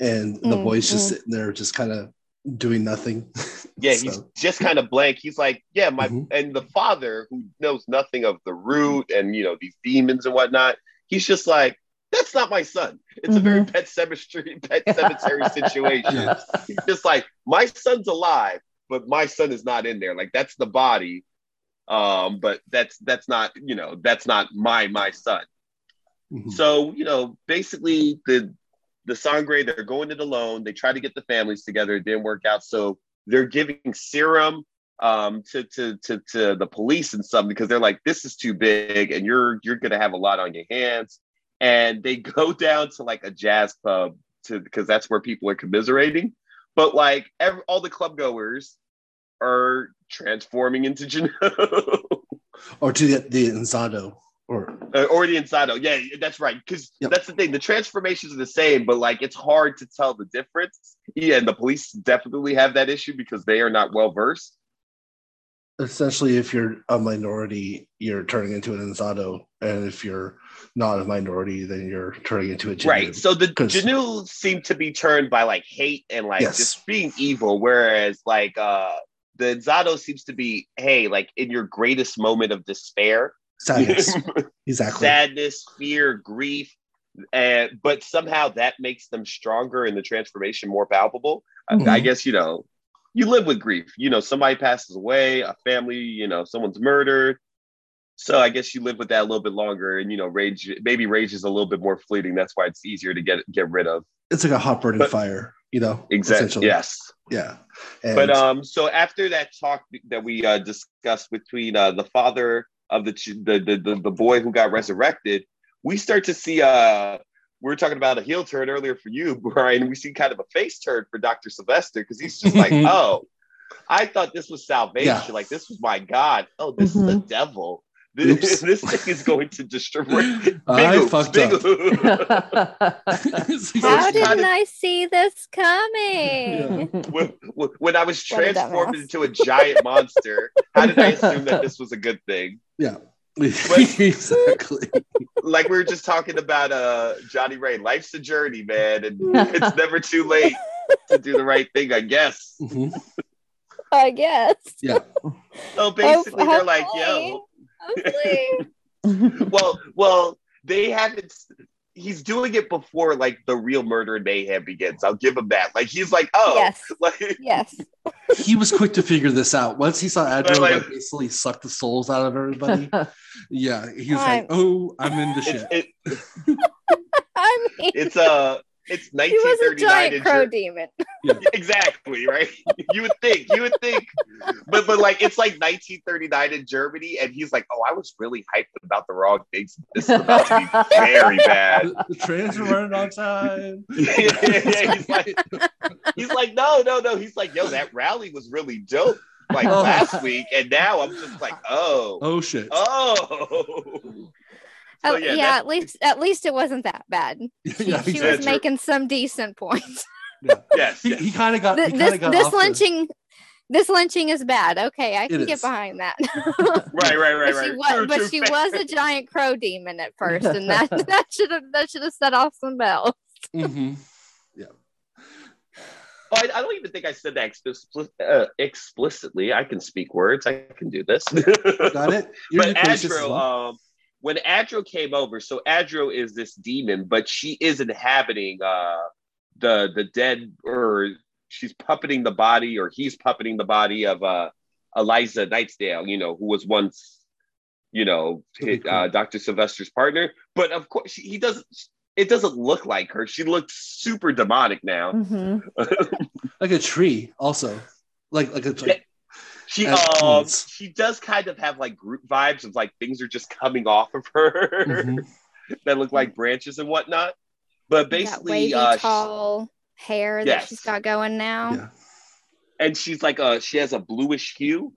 and the Mm, boy's just mm. sitting there, just kind of doing nothing. Yeah, he's just kind of blank. He's like, yeah, my Mhm. and the father who knows nothing of the root and you know these demons and whatnot. He's just like, that's not my son. It's a very pet cemetery, pet cemetery situation. Yeah. He's just like, my son's alive, but my son is not in there. Like that's the body, um, but that's that's not you know that's not my my son. mhm. So, you know, basically the the Sangerye, they're going it alone. They try to get the families together. It didn't work out. So they're giving serum um to to to to the police and some because they're like, this is too big and you're you're gonna have a lot on your hands. And they go down to like a jazz pub to because that's where people are commiserating. But like every, all the club goers are transforming into Jinoo. or to the, the or Uh, or the Inzondo. Yeah, that's right. Because Yep. that's the thing. The transformations are the same, but like it's hard to tell the difference. Yeah, and the police definitely have that issue because they are not well versed. Essentially if you're a minority, you're turning into an Inzondo, and if you're not a minority, then you're turning into a Jinoo. Right. So the Jinoo seem to be turned by like hate and like Yes. just being evil, whereas like uh the Zado seems to be, hey, like in your greatest moment of despair, sadness. exactly. sadness, fear, grief, and but somehow that makes them stronger and the transformation more palpable. I- I Mhm. guess you know, you live with grief. You know, somebody passes away, a family, you know, someone's murdered. So I guess you live with that a little bit longer, and you know, rage maybe rage is a little bit more fleeting. That's why it's easier to get get rid of. It's like a hot burning But- fire, you know. Exactly. Yes. Yeah. And But um, so after that talk that we uh, discussed between uh, the father of the, ch- the the the the boy who got resurrected, we start to see uh, we were talking about a heel turn earlier for you, Brian. We see kind of a face turn for Doctor Sylvester because he's just like, mm-hmm. oh, I thought this was salvation, Yeah. like this was my God. Oh, this is the mm-hmm. devil. This, this thing is going to destroy. Big I oops, fucked big up. How didn't I see this coming? when, when- when I was What transformed into a giant monster, how did I assume that this was a good thing? yeah. exactly. Like we were just talking about uh Johnny Ray. Life's a journey, man, and it's never too late to do the right thing, I guess. Mhm. I guess. Yeah. So basically they're like, hopefully. yo, well, well, they haven't he's doing it before like the real murder and mayhem begins. I'll give him that. Like he's like, oh Yes. like Yes. He was quick to figure this out. Once he saw Adro Like- like, basically suck the souls out of everybody, yeah, he was I'm- like, "Oh, I'm in the shit." it, I mean, it's uh it's he was a 1939 giant in crow Ger- demon. exactly right you would think you would think but but like it's like 1939 in germany and he's like oh i was really hyped about the wrong things this is about to be very bad the, the trains are running on time. yeah, yeah, yeah, he's like he's like no no no he's like yo that rally was really dope like Oh. last week and now i'm just like oh Oh shit! oh Oh, yeah, yeah, at least at least it wasn't that bad. She, yeah, she exactly. was making some decent points. yes, he, yes. he kind of got. Th- he this got this off the- lynching this lynching is bad. Okay, I can It get is. behind that. right right right but she right was, True, but true, she fair. was a giant crow demon at first, and that that should have that should have set off some bells. Mm-hmm. Oh, I, I don't even think I said that explicit, uh, explicitly. I can speak words. I can do this. Got it. You're but your crisis as Adro, um, when Adro came over, so Adro is this demon, but she is inhabiting uh, the the dead, or she's puppeting the body, or he's puppeting the body of uh, Eliza Nightsdale. You know, who was once, you know, Okay, hit, uh, Doctor Sylvester's partner. But of course, she, he doesn't. It doesn't look like her. She looks super demonic now. Mhm. like a tree, also. Like like a like, She As um points. she does kind of have like group vibes of like things are just coming off of her Mhm. that look like branches and whatnot. But that basically, wavy uh, she- tall hair that Yes. she's got going now. Yeah. and she's like uh she has a bluish hue,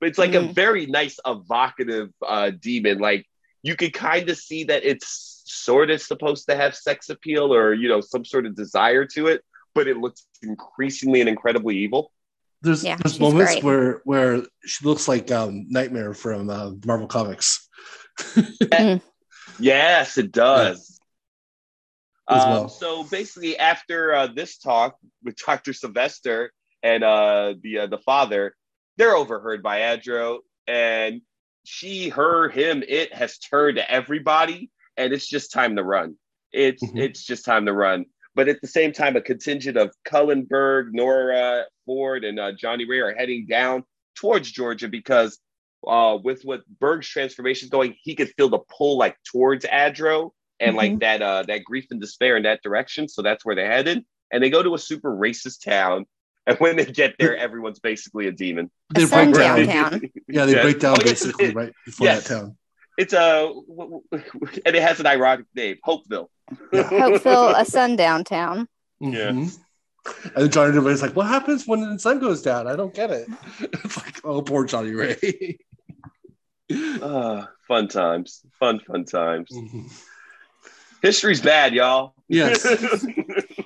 but it's like a Mm. very nice evocative uh demon. Like you could kind of see that it's sort of supposed to have sex appeal or you know some sort of desire to it, but it looks increasingly and incredibly evil. There's Yeah, there's moments great. where where she looks like um, Nightmare from uh, Marvel Comics. Yes, it does. As Um, well. So basically, after uh, this talk with Dr. Sylvester and uh, the uh, the father, they're overheard by Adro, and she, her, him, it has turned to everybody, and it's just time to run. It's Mhm. it's just time to run. But at the same time, a contingent of Cullen Berg, Nora Ford, and uh, Johnny Ray are heading down towards Georgia because uh, with what Berg's transformation is going, he could feel the pull like towards Adro and like that uh, that grief and despair in that direction. So that's where they're headed. And they go to a super racist town. And when they get there, everyone's basically a demon. They break down. town. Yeah, they Yeah. break down Oh, yes, basically it- right before yes. that town. It's a and it has an ironic name, Hopeville. Hopeville, a sundown town. Yeah. Mhm. And Johnny Ray's like, "What happens when the sun goes down? I don't get it." It's like, "Oh, poor Johnny Ray." Ah, fun times, fun fun times. Mhm. History's bad, y'all. Yes.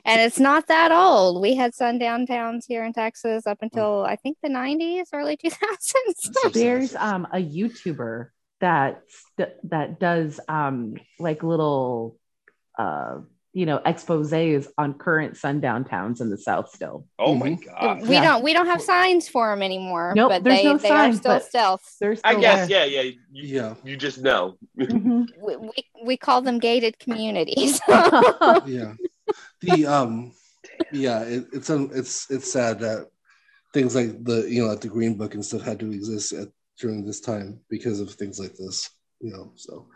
And it's not that old. We had sundown towns here in Texas up until I think the 90s, early 2000s. There's um a YouTuber that that does um like little uh you know exposés on current sundown towns in the South still. oh my Mhm. god. we Yeah. don't we don't have signs for them anymore. Nope, but there's they, no they signs, are still but- stealth. There's I guess, yeah, yeah. You, Yeah. you just know. Mhm. We, we, we call them gated communities. yeah the um yeah it, it's um, it's it's sad that things like the you know like the green book and stuff had to exist at, during this time because of things like this you know so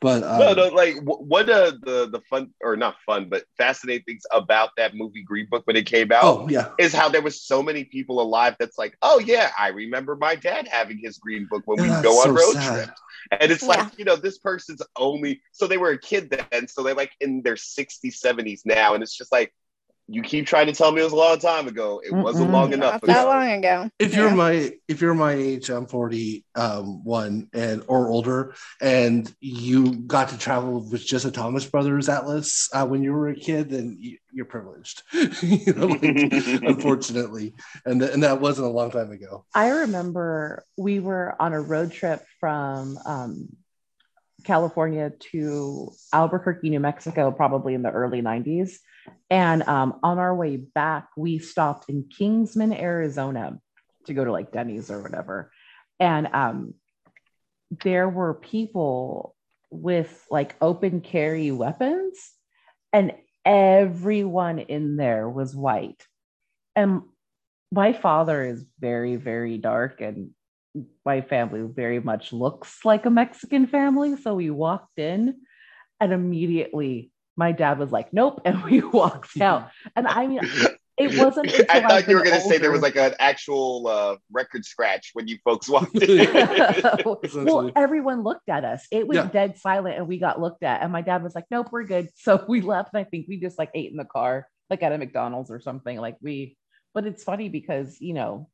but um, no, no, like wh- one of the the fun or not fun, but fascinating things about that movie Green Book when it came out oh yeah is how there was so many people alive that's like, oh yeah, I remember my dad having his Green Book when we go on so road sad. trips. And it's Yeah. like, you know, this person's only so they were a kid then, so they're like in their 60s, 70s now. And it's just like, you keep trying to tell me it was a long time ago. It wasn't long enough not that ago. long ago. if you're Yeah. my if you're my age i'm 41 um and or older and you got to travel with just a thomas brothers atlas uh, when you were a kid then you, you're privileged you know, like, unfortunately and, th- and that wasn't a long time ago I remember we were on a road trip from um, California to Albuquerque, New Mexico, probably in the early 90s. And um, on our way back, we stopped in Kingsman, Arizona to go to like Denny's or whatever. And um, there were people with like open carry weapons, and everyone in there was white. And my father is very, very dark, and my family very much looks like a Mexican family. So we walked in, and immediately my dad was like, "Nope," and we walked out. And I mean, it wasn't. Until I thought I've you were going to say there was like an actual uh, record scratch when you folks walked in. well, everyone looked at us. It was Yeah. dead silent, and we got looked at. And my dad was like, "Nope, we're good." So we left. And I think we just like ate in the car, like at a McDonald's or something. Like we. But it's funny because you know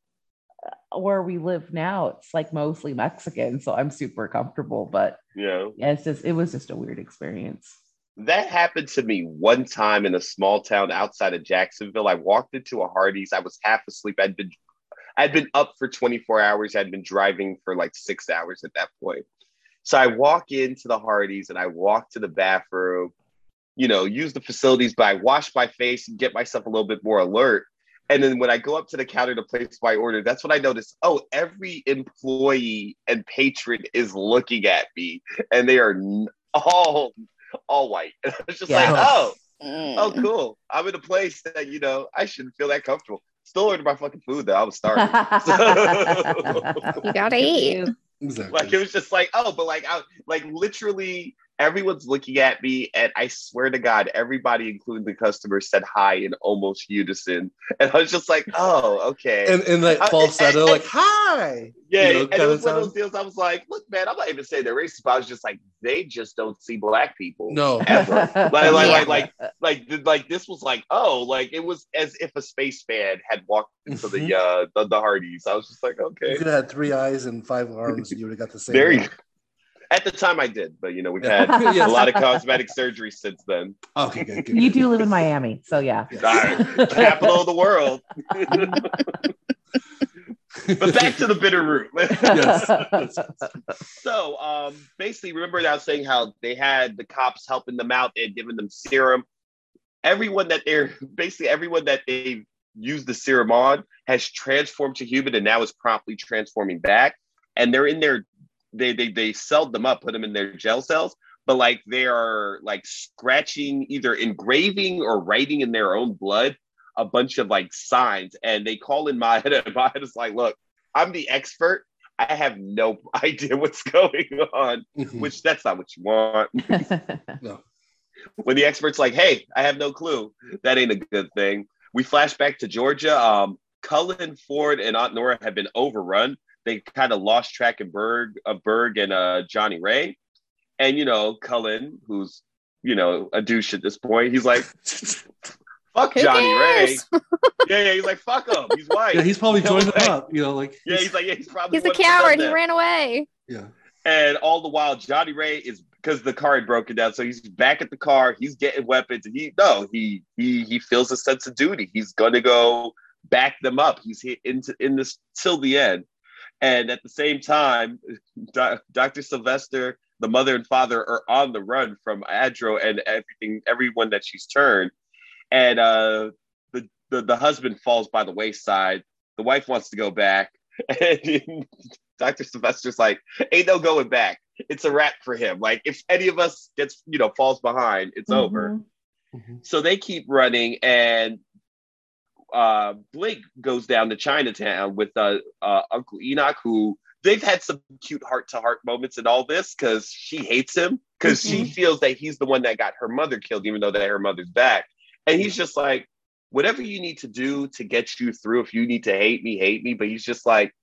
uh, where we live now, it's like mostly Mexican, so I'm super comfortable. But yeah. yeah, it's just it was just a weird experience. That happened to me one time in a small town outside of Jacksonville. I walked into a Hardee's. I was half asleep. I'd been I'd been up for 24 hours. I'd been driving for like six hours at that point. So I walk into the Hardee's and I walk to the bathroom, you know, use the facilities, but I wash my face and get myself a little bit more alert. And then when I go up to the counter to place my order, that's when I notice, oh, every employee and patron is looking at me and they are all all white. And I was just Yeah. like, oh, Mm. oh, cool. I'm in a place that, you know, I shouldn't feel that comfortable. Still ordered my fucking food though. I was starving. You gotta eat. exactly like it was just like, oh, but like I like literally everyone's looking at me, and I swear to God, everybody, including the customers, said hi in almost unison. And I was just like, oh, okay. and, and like Uh, falsetto and- like hi yeah, you know, and it kinda was one of those deals. I was like, look, man, I'm not even saying they're racist, but I was just like, they just don't see black people. no Ever. Like, like, like, like, like, like, this was like, oh, like it was as if a space fan had walked into the uh the, the Hardee's. I was just like, okay, you could have had three eyes and five arms and you would have got the same there you look. At the time, I did, but you know, we've had Yes. a lot of cosmetic surgery since then. okay good, good, you do live in Miami, so yeah. Yes. Alright, Capital of the world. but back to the bitter root. Yes. so, um, basically, remember that I was saying how they had the cops helping them out and giving them serum. Everyone that they're basically everyone that they used the serum on has transformed to human and now is promptly transforming back. And they're in their they they they celled them up, put them in their gel cells, but like they are like scratching, either engraving or writing in their own blood a bunch of like signs. And they call in Ma Etta, and Ma Etta is like, look, I'm the expert. I have no idea what's going on, Mhm. which that's not what you want. no. when the expert's like, hey, I have no clue, that ain't a good thing. We flash back to Georgia. Um, Cullen, Ford, and Aunt Nora have been overrun. They kind of lost track of Berg, of Berg and uh, Johnny Ray. And, you know, Cullen, who's, you know, a douche at this point, he's like, fuck Who Johnny Ray. cares? Yeah, yeah, he's like, fuck him. He's white. Yeah, he's probably No joined way. them up. You know, like Yeah, he's like, yeah, he's probably He's a one who done coward. He that. ran away. yeah. And all the while, Johnny Ray is because the car had broken down, so he's back at the car. He's getting weapons, and he no, he he he feels a sense of duty. He's gonna go back them up. He's hit into in this till the end. And at the same time, Do- Dr. Sylvester, the mother and father are on the run from Adro and everything, everyone that she's turned. And uh, the, the the husband falls by the wayside. The wife wants to go back, and Dr. Sylvester's like, "Ain't no going back. It's a wrap for him. Like if any of us gets you know falls behind, it's over." Mhm. Mhm. So they keep running, and uh, Blake goes down to Chinatown with uh, uh, Uncle Enoch, who they've had some cute heart to heart moments in all this because she hates him because she feels that he's the one that got her mother killed, even though that her mother's back. And he's just like, whatever you need to do to get you through, if you need to hate me, hate me. But he's just like,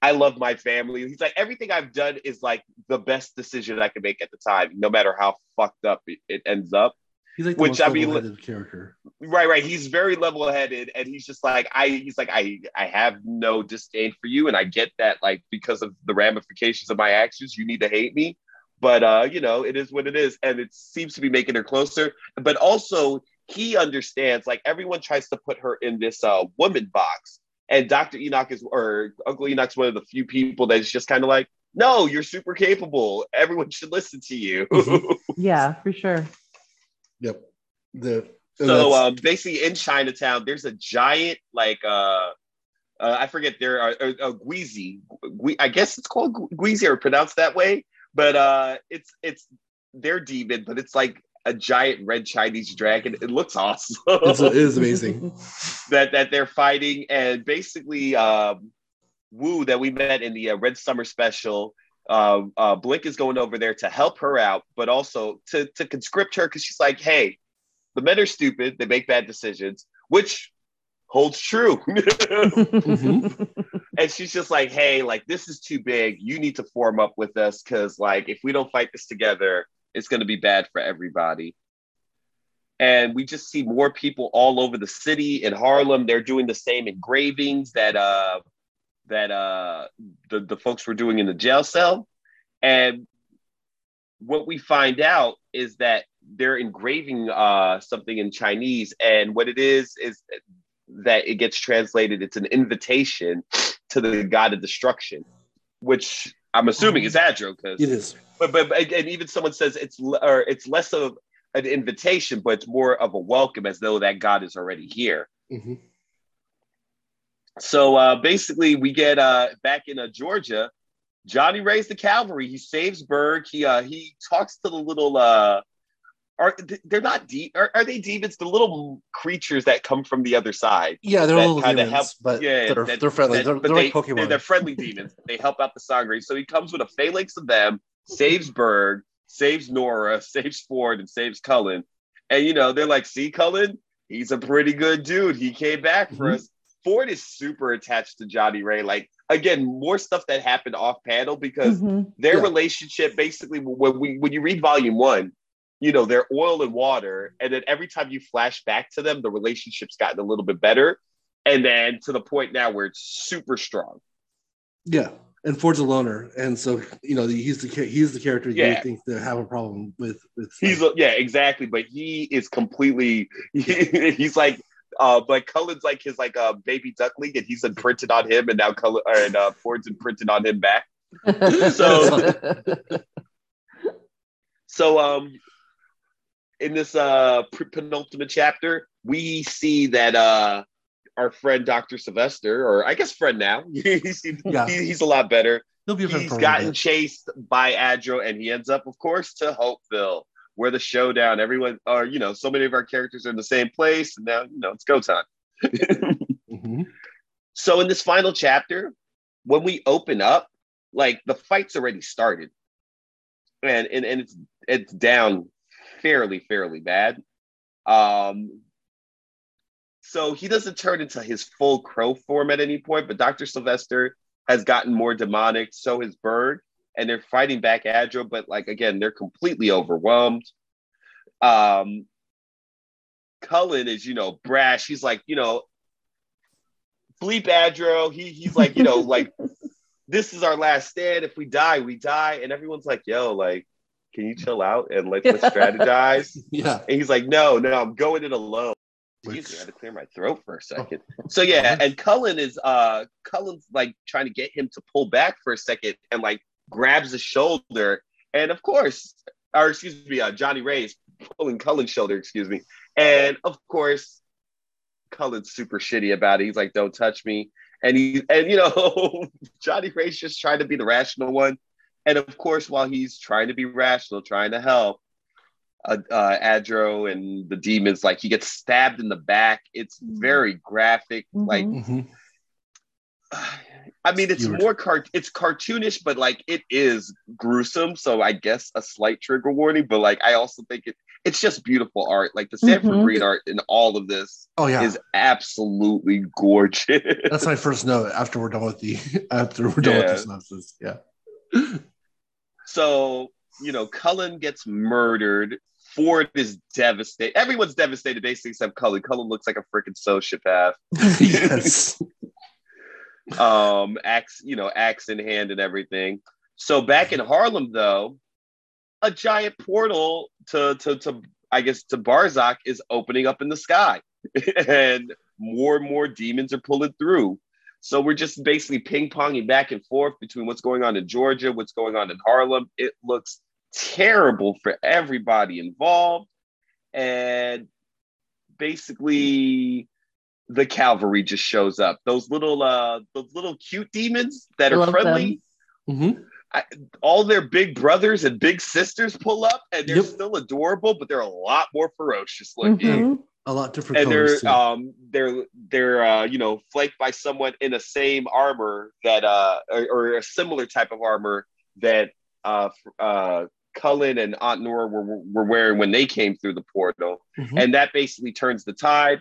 I love my family. He's like, everything I've done is like the best decision I can make at the time, no matter how fucked up it, it ends up. He's like the Which, most I mean, level-headed character. Right, right. He's very level headed and he's just like, I he's like, I I have no disdain for you. And I get that, like, because of the ramifications of my actions, you need to hate me. But uh, you know, it is what it is. And it seems to be making her closer. But also he understands, like everyone tries to put her in this uh woman box. And Dr. Enoch is or Uncle Enoch's one of the few people that's just kind of like, no, you're super capable. Everyone should listen to you. Mhm. Yeah, for sure. Yep. The So um, basically, in Chinatown, there's a giant like uh, uh I forget there are a, a Guizi. Gui- I guess it's called Gu- Guizi or pronounced that way, but uh, it's it's their demon, but it's like a giant red Chinese dragon. It looks awesome. it's, it is amazing. that that they're fighting, and basically, um, Wu that we met in the uh, Red Summer special. Uh, uh, Blink is going over there to help her out, but also to to conscript her because she's like, "Hey, the men are stupid; they make bad decisions," which holds true. and she's just like, "Hey, like this is too big. You need to form up with us because, like, if we don't fight this together, it's going to be bad for everybody." And we just see more people all over the city in Harlem. They're doing the same engravings that uh that uh the, the folks were doing in the jail cell. And what we find out is that they're engraving uh something in Chinese, and what it is is that it gets translated. It's an invitation to the god of destruction, which I'm assuming is Adro, because It is. but, but and even someone says it's or it's less of an invitation, but it's more of a welcome, as though that God is already here. Mhm. So uh, basically, we get uh, back in uh, Georgia. Johnny Ray's the cavalry. He saves Berg. He uh, he talks to the little. Uh, are they're not deep? Are, are they demons? The little creatures that come from the other side. Yeah, they're little demons, help- but yeah, they're, that- they're friendly. that- they're they're like Pokemon. They're, they're friendly demons. They help out the Sangerye. So he comes with a phalanx of them, saves Berg, saves Nora, saves Ford, and saves Cullen. And you know, they're like, see, Cullen, he's a pretty good dude. He came back for Mhm. us. Ford is super attached to Johnny Ray. Like, again, more stuff that happened off panel because Mhm. their Yeah. relationship basically when we when you read volume one you know they're oil and water and then every time you flash back to them the relationship's gotten a little bit better and then to the point now where it's super strong Yeah, and Ford's a loner, and so you know he's the he's the character you Yeah. think to have a problem with. with he's a, yeah exactly but he is completely he's like uh but cullen's like his like uh baby duckling and he's imprinted on him and now cullen and uh ford's imprinted on him back So- So um in this uh penultimate chapter, we see that uh our friend Dr. Sylvester, or I guess friend now. he's, Yeah. he- he's a lot better. He'll be He's gotten chased by Adro, and he ends up, of course, to Hopeville, where the showdown. Everyone, or you know, so many of our characters are in the same place, and now you know it's go time. Mhm. So in this final chapter, when we open up, like the fight's already started. And and, and it's it's down fairly, fairly bad. Um so he doesn't turn into his full crow form at any point, but Dr. Sylvester has gotten more demonic, so has Bird, and they're fighting back Adro, but like again, they're completely overwhelmed. Um Cullen is, you know, brash. He's like, you know, bleep Adro. He he's like, you know, like this is our last stand. If we die, we die. And everyone's like, yo, like, can you chill out and like let's strategize? Yeah. And he's like, no, no, I'm going it alone. Which- Excuse me, I had to clear my throat for a second. So yeah, and Cullen is uh Cullen's like trying to get him to pull back for a second and like grabs his shoulder. And of course, or excuse me, uh, Johnny is pulling Cullen's shoulder, excuse me. And of course, Cullen's super shitty about it. He's like, don't touch me. And he and you know, Johnny Ray's just trying to be the rational one. And of course, while he's trying to be rational, trying to help, uh, uh, Adro and the demons, like he gets stabbed in the back. It's very graphic. Like, Mhm. Mhm. I mean, it's Skewered. more cart, it's cartoonish, but like it is gruesome. So I guess a slight trigger warning. But like, I also think it, it's just beautiful art. Like the Sanford Mhm. Greene art in all of this Oh yeah. is absolutely gorgeous. That's my first note after we're done with the after we're done Yeah. with the synopsis. Yeah. So, you know, Cullen gets murdered. Ford is devastated. Everyone's devastated, basically, except Cullen. Cullen looks like a freaking sociopath. yes. Um, axe, you know, axe in hand and everything. So back in Harlem, though, a giant portal to to to I guess to Barzakh is opening up in the sky, and more and more demons are pulling through. So we're just basically ping ponging back and forth between what's going on in Georgia, what's going on in Harlem. It looks terrible for everybody involved, and basically the cavalry just shows up. Those little uh those little cute demons that are Love friendly hmm all their big brothers and big sisters pull up and they're Yep. still adorable, but they're a lot more ferocious looking. Mhm. A lot different And colors. they're too. um they're they're uh you know flanked by someone in a same armor that uh or, or a similar type of armor that uh uh Cullen and Aunt Nora were, were wearing when they came through the portal Mhm. and that basically turns the tide.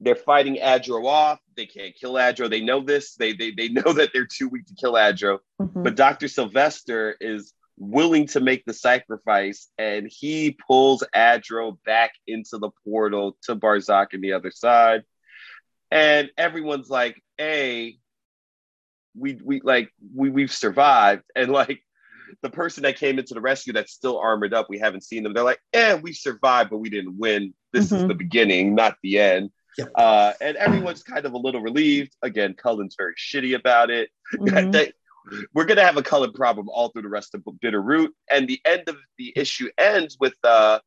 They're fighting Adro off. They can't kill Adro. They know this. They they, they know that they're too weak to kill Adro. Mhm. But Dr. Sylvester is willing to make the sacrifice and he pulls Adro back into the portal to Barzakh and the other side. And everyone's like, hey, we we like we we've survived. And like the person that came into the rescue that's still armored up, we haven't seen them. They're like, eh, we survived, but we didn't win. This is Mhm. the beginning, not the end. Yep. Uh, and everyone's kind of a little relieved. Again, Cullen's very shitty about it. Mhm. They- we're gonna have a Cullen problem all through the rest of Bitter Root, and the end of the issue ends with uh,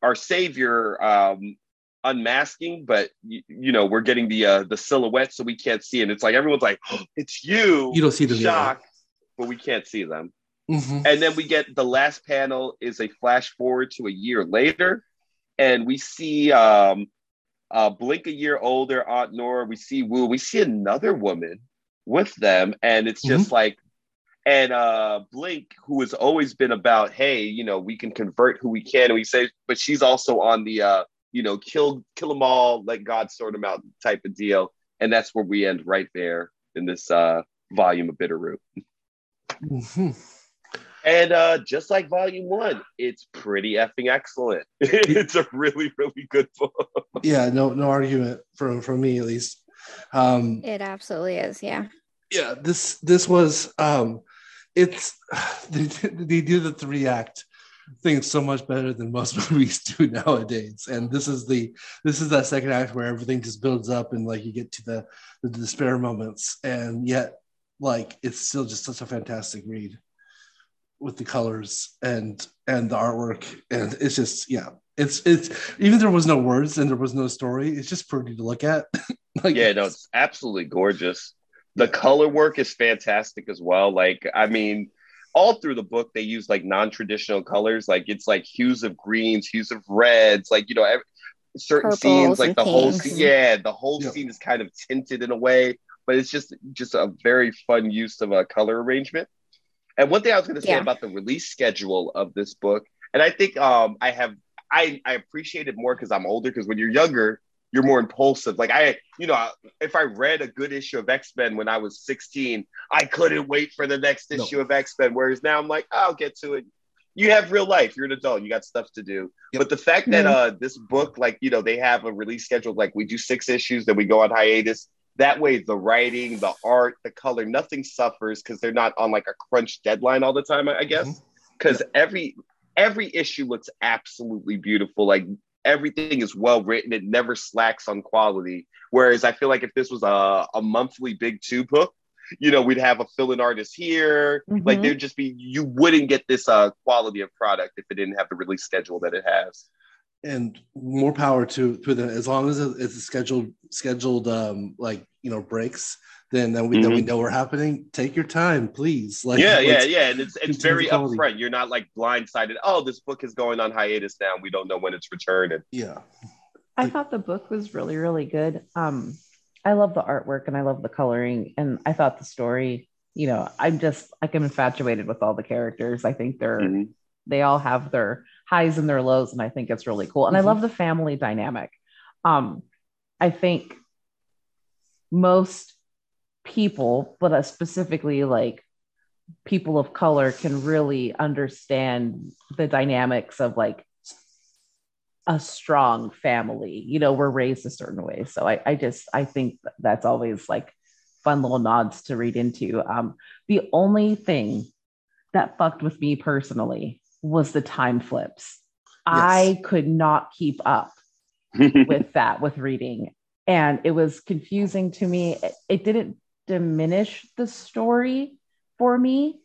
our savior um, unmasking, but you, you know we're getting the uh, the silhouette, so we can't see, and it's like everyone's like, oh, "It's you!" You don't see them yet. shock, but we can't see them. Mhm. And then we get the last panel is a flash forward to a year later, and we see um, uh, Blink a year older, Aunt Nora. We see Wu. We see another woman with them, and it's just like, and uh, Blink, who has always been about, hey, you know, we can convert who we can, and we say, but she's also on the, uh, you know, kill kill them all, let God sort them out type of deal, and that's where we end right there in this uh, volume of Bitter Root. Mhm. And uh, just like volume one, it's pretty effing excellent. it's a really, really good book. Yeah, no, no argument from from me at least. Um, It absolutely is. Yeah. yeah, this this was um, it's they, they do the three act thing so much better than most movies do nowadays. And this is the this is that second act where everything just builds up and like you get to the the despair moments, and yet like it's still just such a fantastic read with the colors and and the artwork and it's just yeah It's it's even there was no words and there was no story. It's just pretty to look at. like, yeah, no, it's absolutely gorgeous. The color work is fantastic as well. Like, I mean, all through the book they use like non-traditional colors. Like it's like hues of greens, hues of reds. Like you know, every, certain Purples scenes, like and the whole scene, yeah, the whole Yeah. scene is kind of tinted in a way, but it's just just a very fun use of a color arrangement. And one thing I was going to say Yeah. about the release schedule of this book, and I think um, I have I I appreciate it more because I'm older. Because when you're younger, you're more impulsive. Like I, you know, if I read a good issue of X Men when I was 16, I couldn't wait for the next No. issue of X Men. Whereas now I'm like, I'll get to it. You have real life. You're an adult. You got stuff to do. Yep. But the fact that Mhm. uh this book, like you know, they have a release schedule. Like we do six issues, then we go on hiatus. That way, the writing, the art, the color, nothing suffers because they're not on like a crunch deadline all the time. I I guess because every every issue looks absolutely beautiful. Like everything is well written. It never slacks on quality. Whereas I feel like if this was a, a monthly big two book, you know, we'd have a fill-in artist here. Like Mhm. there'd just be you wouldn't get this uh quality of product if it didn't have the release schedule that it has. And more power to to them as long as it's a scheduled scheduled um like you know breaks then then we then we know we're happening take your time please like yeah, yeah, yeah. And it's it's very quality. upfront. You're not like blindsided. Oh, this book is going on hiatus now. We don't know when it's returning. yeah I thought the book was really, really good. Um, I love the artwork and I love the coloring, and I thought the story. You know, I'm just like I'm infatuated with all the characters. I think they're Mhm. They all have their highs and their lows, and I think it's really cool. And I Mhm. love the family dynamic. Um, I think most people, but uh, specifically like people of color, can really understand the dynamics of like a strong family. You know, we're raised a certain way. So I, I just I think that's always like fun little nods to read into. Um, the only thing that fucked with me personally was the time flips. I could not keep up with that with reading and it was confusing to me it, it didn't diminish the story for me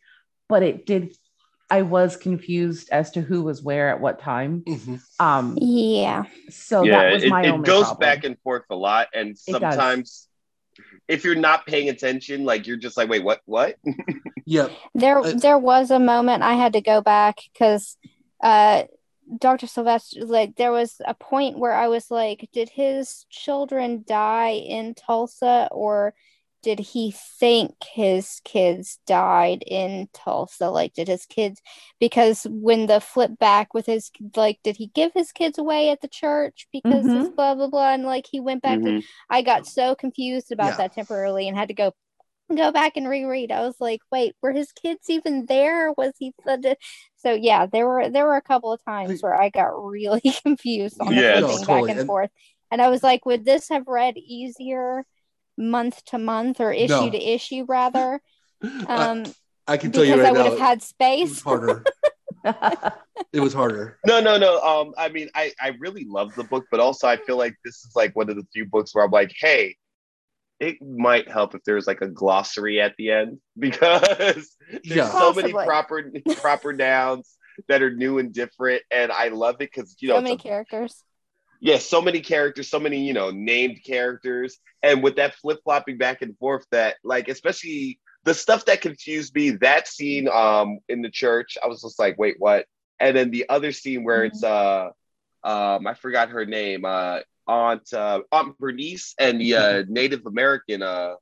but it did i was confused as to who was where at what time Mhm. um Yeah. so yeah, that was it, my it only goes problem. back and forth a lot, and It does. sometimes if you're not paying attention, like you're just like, wait, what? What? yeah There Uh, there was a moment I had to go back because uh Dr. Sylvester like there was a point where I was like, did his children die in Tulsa or did he think his kids died in Tulsa? Like did his kids because when the flip back with his like did he give his kids away at the church because his blah blah blah and like he went back to Mhm. I got so confused about Yeah. that temporarily and had to go go back and reread. I was like, wait, were his kids even there? Was he so yeah, there were there were a couple of times where I got really confused on the Yeah. flipping No, back and, And- forth. And I was like, would this have read easier month to month or issue No. to issue rather? Um I can tell because you I right would now have had it was space. harder it was harder No, no, no. Um, I mean, I I really love the book, but also I feel like this is like one of the few books where I'm like, hey, it might help if there's like a glossary at the end because there's Yeah. so many proper proper nouns that are new and different, and I love it because you know so many a characters. Yeah, so many characters, so many, you know, named characters. And with that flip flopping back and forth, that like, especially the stuff that confused me, that scene um in the church, I was just like, wait, what? And then the other scene where it's uh um I forgot her name, uh Aunt uh, Aunt Bernice and the uh, Native American uh,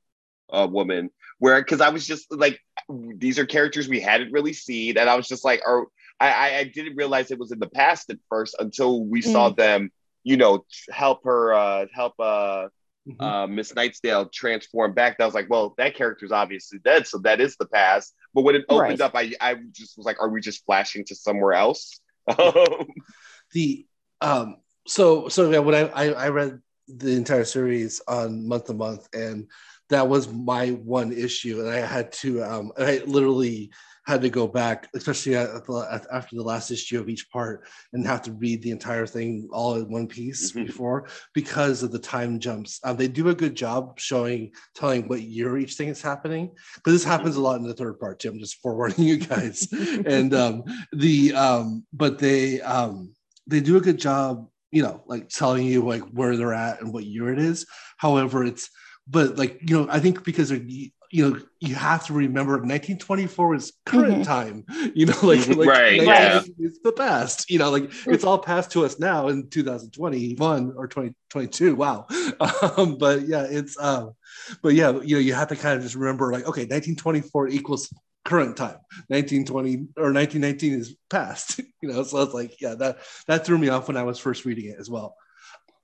uh woman, where because I was just like, these are characters we hadn't really seen, and I was just like, or I, I, I didn't realize it was in the past at first until we saw them, you know, help her, uh, help uh, Mhm. uh, Miss Nightsdale transform back. I was like, well, that character's obviously dead, so that is the past. But when it opened Right. up, I, I just was like, are we just flashing to somewhere else? Um, the um so so yeah when I, I i read the entire series on month to month and that was my one issue and i had to um i literally had to go back especially the, after the last issue of each part and have to read the entire thing all in one piece Mhm. before because of the time jumps um, they do a good job showing telling what year each thing is happening because this happens a lot in the third part too i'm just forewarning you guys and um the um but they um they do a good job, you know, like telling you like where they're at and what year it is. However, it's but like you know, I think because they're you know you have to remember 1924 is current Mhm. time you know like, like Right, yeah. it's the past you know like it's all passed to us now in 2021 or 2022 wow. Um but yeah it's um but yeah you know you have to kind of just remember like okay 1924 equals current time. 1920 or 1919 is past you know so it's like yeah that that threw me off when i was first reading it as well.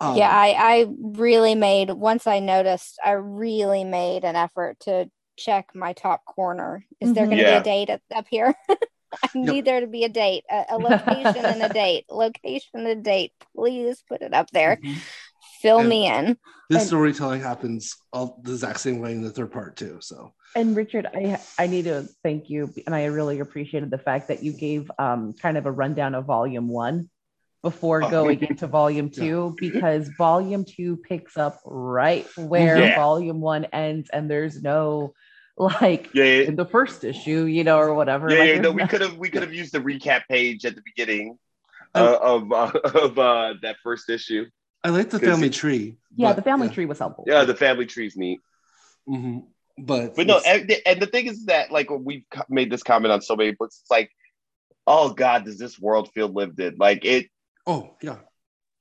Um, yeah, I, I really made once I noticed, I really made an effort to check my top corner. Is there going to Yeah. be a date up, up here? I need there to be a date, a, a location and a date, location and a date. Please put it up there. mhm. Fill And- me in. this And- storytelling happens all the exact same way in the third part too so And Richard, I I need to thank you, and I really appreciated the fact that you gave um, kind of a rundown of Volume One before Oh. going into Volume Yeah. Two, because Volume Two picks up right where Yeah. Volume One ends, and there's no like Yeah, yeah, in the first issue, you know, or whatever. yeah. like, yeah, no, we could have we could have used the recap page at the beginning uh, of uh, of uh, that first issue. i like the family it- tree yeah, but- the family yeah. tree was helpful. Yeah, the family tree's neat. Mhm. but But no, and, and the thing is that like we've made this comment on so many books, it's like, oh God, does this world feel lived in? Like it, oh yeah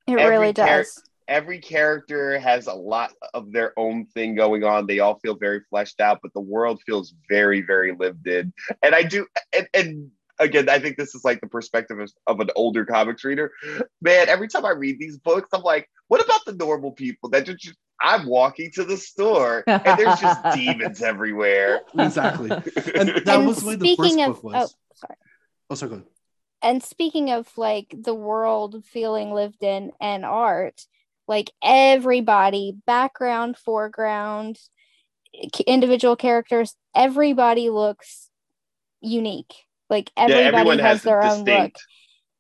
It Every really char- does. Every character has a lot of their own thing going on. They all feel very fleshed out, but the world feels very, very lived in. And I do, and, and again, I think this is like the perspective of, of an older comics reader. Man, every time I read these books, I'm like, what about the normal people that just, I'm walking to the store and there's just demons everywhere. exactly and that And was the way the first speaking of- book was oh, sorry. oh sorry go ahead. And speaking of like the world feeling lived in and art, like everybody, background, foreground, individual characters, everybody looks unique. Like everybody everyone has, has, their own look.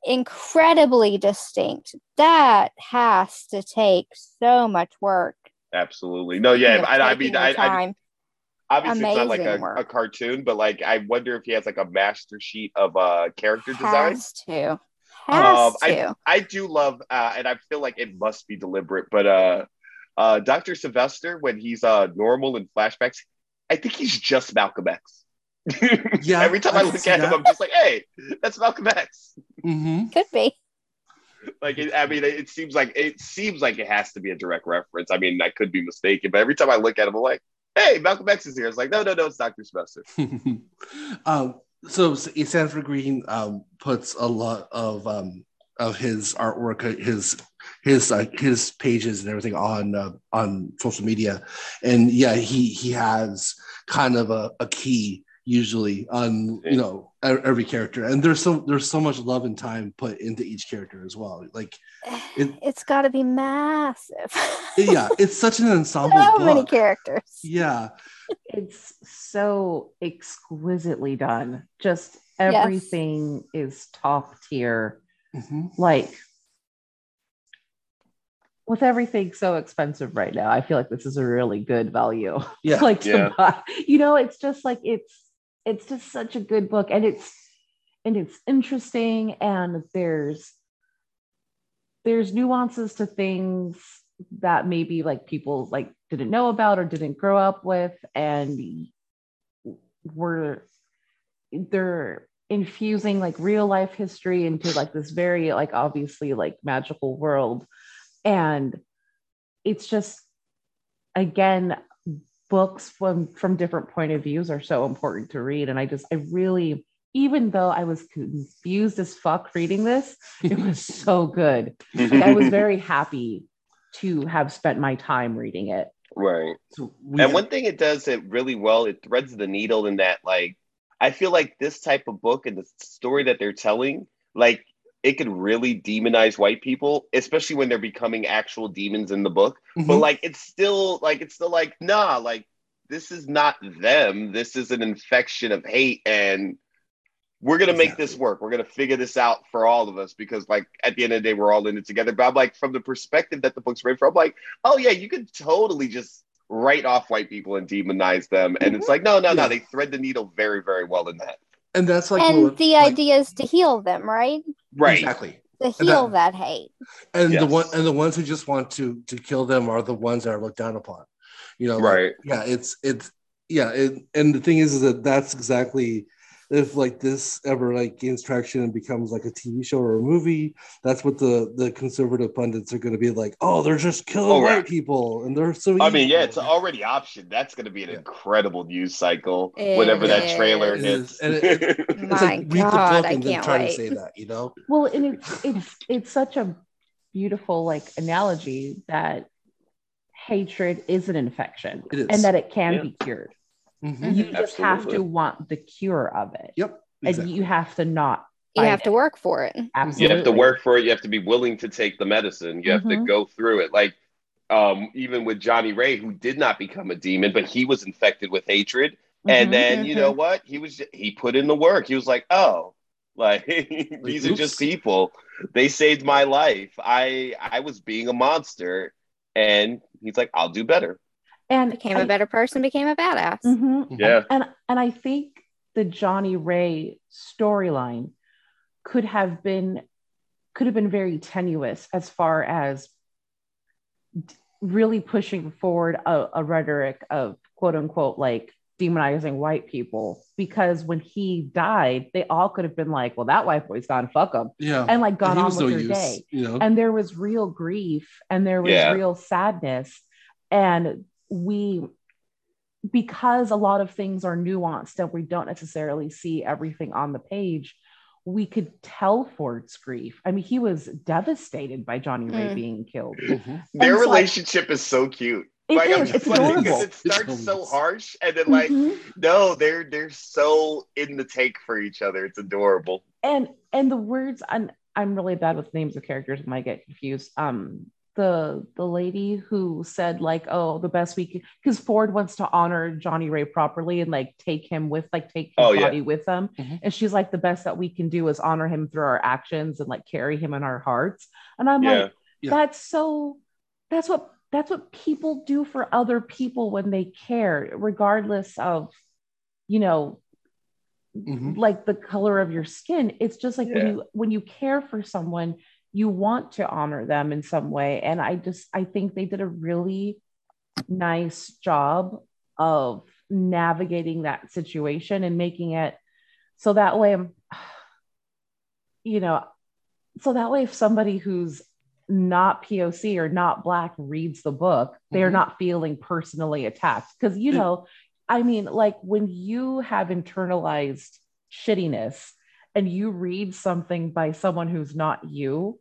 Incredibly distinct. That has to take so much work. Absolutely. No, yeah. I, I mean, I, I, obviously it's not like a, a cartoon, but like I wonder if he has like a master sheet of uh character design. has to. Has Um, I- to. I do love, uh, and I feel like it must be deliberate, but uh, uh, Dr. Sylvester, when he's uh, normal in flashbacks, I think he's just Malcolm X. Yeah, Every time I I, look see at him. I'm just like, hey, that's Malcolm X. Mhm. Could be. Like, it, I mean, it seems like it seems like it has to be a direct reference. I mean, I could be mistaken, but every time I look at him, I'm like, hey, Malcolm X is here. It's like, no, no, no, it's Dr. Sylvester. um, so Sanford Greene um, puts a lot of um, of his artwork, uh, his his uh, his pages and everything on uh, on social media, and yeah, he he has kind of a, a key usually on you know every character, and there's so there's so much love and time put into each character as well. Like, It- it's got to be massive. yeah, it's such an ensemble so book. many characters. Yeah, it's so exquisitely done. Just Yes. everything is top tier. Mhm. Like with everything so expensive right now, I feel like this is a really good value. yeah, like to Yeah. buy. You know, it's just like it's it's just such a good book and it's and it's interesting and there's there's nuances to things that maybe like people like didn't know about or didn't grow up with and were they're infusing like real life history into like this very like obviously like magical world. And it's just again books from from different point of views are so important to read. And i just i really even though i was confused as fuck reading this it was so good. Like, i was very happy to have spent my time reading it right. So we and one thing it does it really well, it threads the needle in that, like, I feel like this type of book and the story that they're telling, like, it could really demonize white people, especially when they're becoming actual demons in the book. But Mhm. like, it's still like, it's still like, nah, like, this is not them. This is an infection of hate, and we're gonna make this work. We're gonna figure this out for all of us because, like, at the end of the day, we're all in it together. But I'm like, from the perspective that the book's written from, I'm like, oh yeah, you could totally just write off white people and demonize them. And it's mm-hmm. like, no, no, no, they thread the needle very, very well in that. and that's like and what- the like- idea is to heal them, right? Right. Exactly. to heal that, that, hate. And yes. the one and the ones who just want to to kill them are the ones that are looked down upon. You know, right? Like, yeah, it's it's yeah, it, and the thing is, is that that's exactly if like this ever like gains traction and becomes like a TV show or a movie, that's what the the conservative pundits are going to be like. Oh, they're just killing oh, white people, and they're so. I mean, yeah, it's already optioned. That's going to be an yeah. incredible news cycle it whenever is. that trailer it hits. And it, it's My like read God, the book and then try wait. to say that, you know. Well, and it's it's it's such a beautiful like analogy that hatred is an infection and that it can yeah. be cured. Mm-hmm. You just Absolutely. have to want the cure of it. Yep. Exactly. And you have to not. You have it. to work for it. Absolutely. You have to work for it. You have to be willing to take the medicine. You have mm-hmm. to go through it. Like um, even with Johnny Ray, who did not become a demon, but he was infected with hatred. Mm-hmm. And then you know mm-hmm. what? He was he put in the work. He was like, oh, like these are just people. They saved my life. I I was being a monster, and he's like, I'll do better and became I, a better person, became a badass. Mm-hmm. Yeah. And and I think the Johnny Ray storyline could have been could have been very tenuous as far as really pushing forward a, a rhetoric of quote unquote like demonizing white people because when he died, they all could have been like, "Well, that white boy's gone, fuck him," yeah, and like gone and on with no their use, day. You know? And there was real grief and there was yeah. real sadness, and we because a lot of things are nuanced and we don't necessarily see everything on the page we could tell Ford's grief. I mean, he was devastated by Johnny Ray mm. being killed. Mm-hmm. Their so relationship is so cute. It like, is. It's adorable. It starts so harsh, and then like, mm-hmm. no, they're they're so in the take for each other. It's adorable. And and the words, I'm I'm really bad with names of characters. I might get confused. Um, the the lady who said like oh the best we can because ford wants to honor johnny ray properly and like take him with like take his oh, body yeah. with him mm-hmm. and she's like the best that we can do is honor him through our actions and like carry him in our hearts and i'm yeah. like yeah. that's so that's what that's what people do for other people when they care regardless of you know mm-hmm. like the color of your skin it's just like when you when you care for someone you want to honor them in some way. And i just i think they did a really nice job of navigating that situation and making it so that way i'm you know so that way if somebody who's not poc or not black reads the book they're mm-hmm. not feeling personally attacked. Because you know i mean like when you have internalized shittiness and you read something by someone who's not you,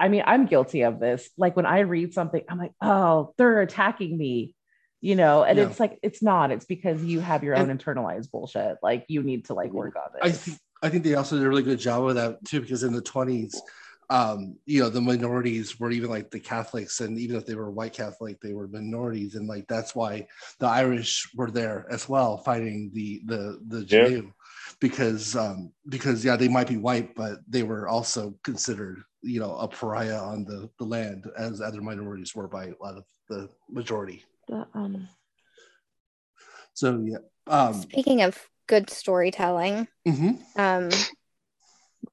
I mean, I'm guilty of this. Like when I read something, I'm like, oh, they're attacking me, you know, and yeah. it's like, it's not, it's because you have your own internalized bullshit. Like you need to like work on it. I think, I think they also did a really good job of that too, because in the 20s, um, you know, the minorities were even like the Catholics, and even if they were white Catholic, they were minorities, and like that's why the Irish were there as well, fighting the the the Jew. Yeah because um, because yeah, they might be white, but they were also considered you know a pariah on the the land as other minorities were by a lot of the majority. The, um... So yeah. Um, Speaking of good storytelling, mm-hmm. um,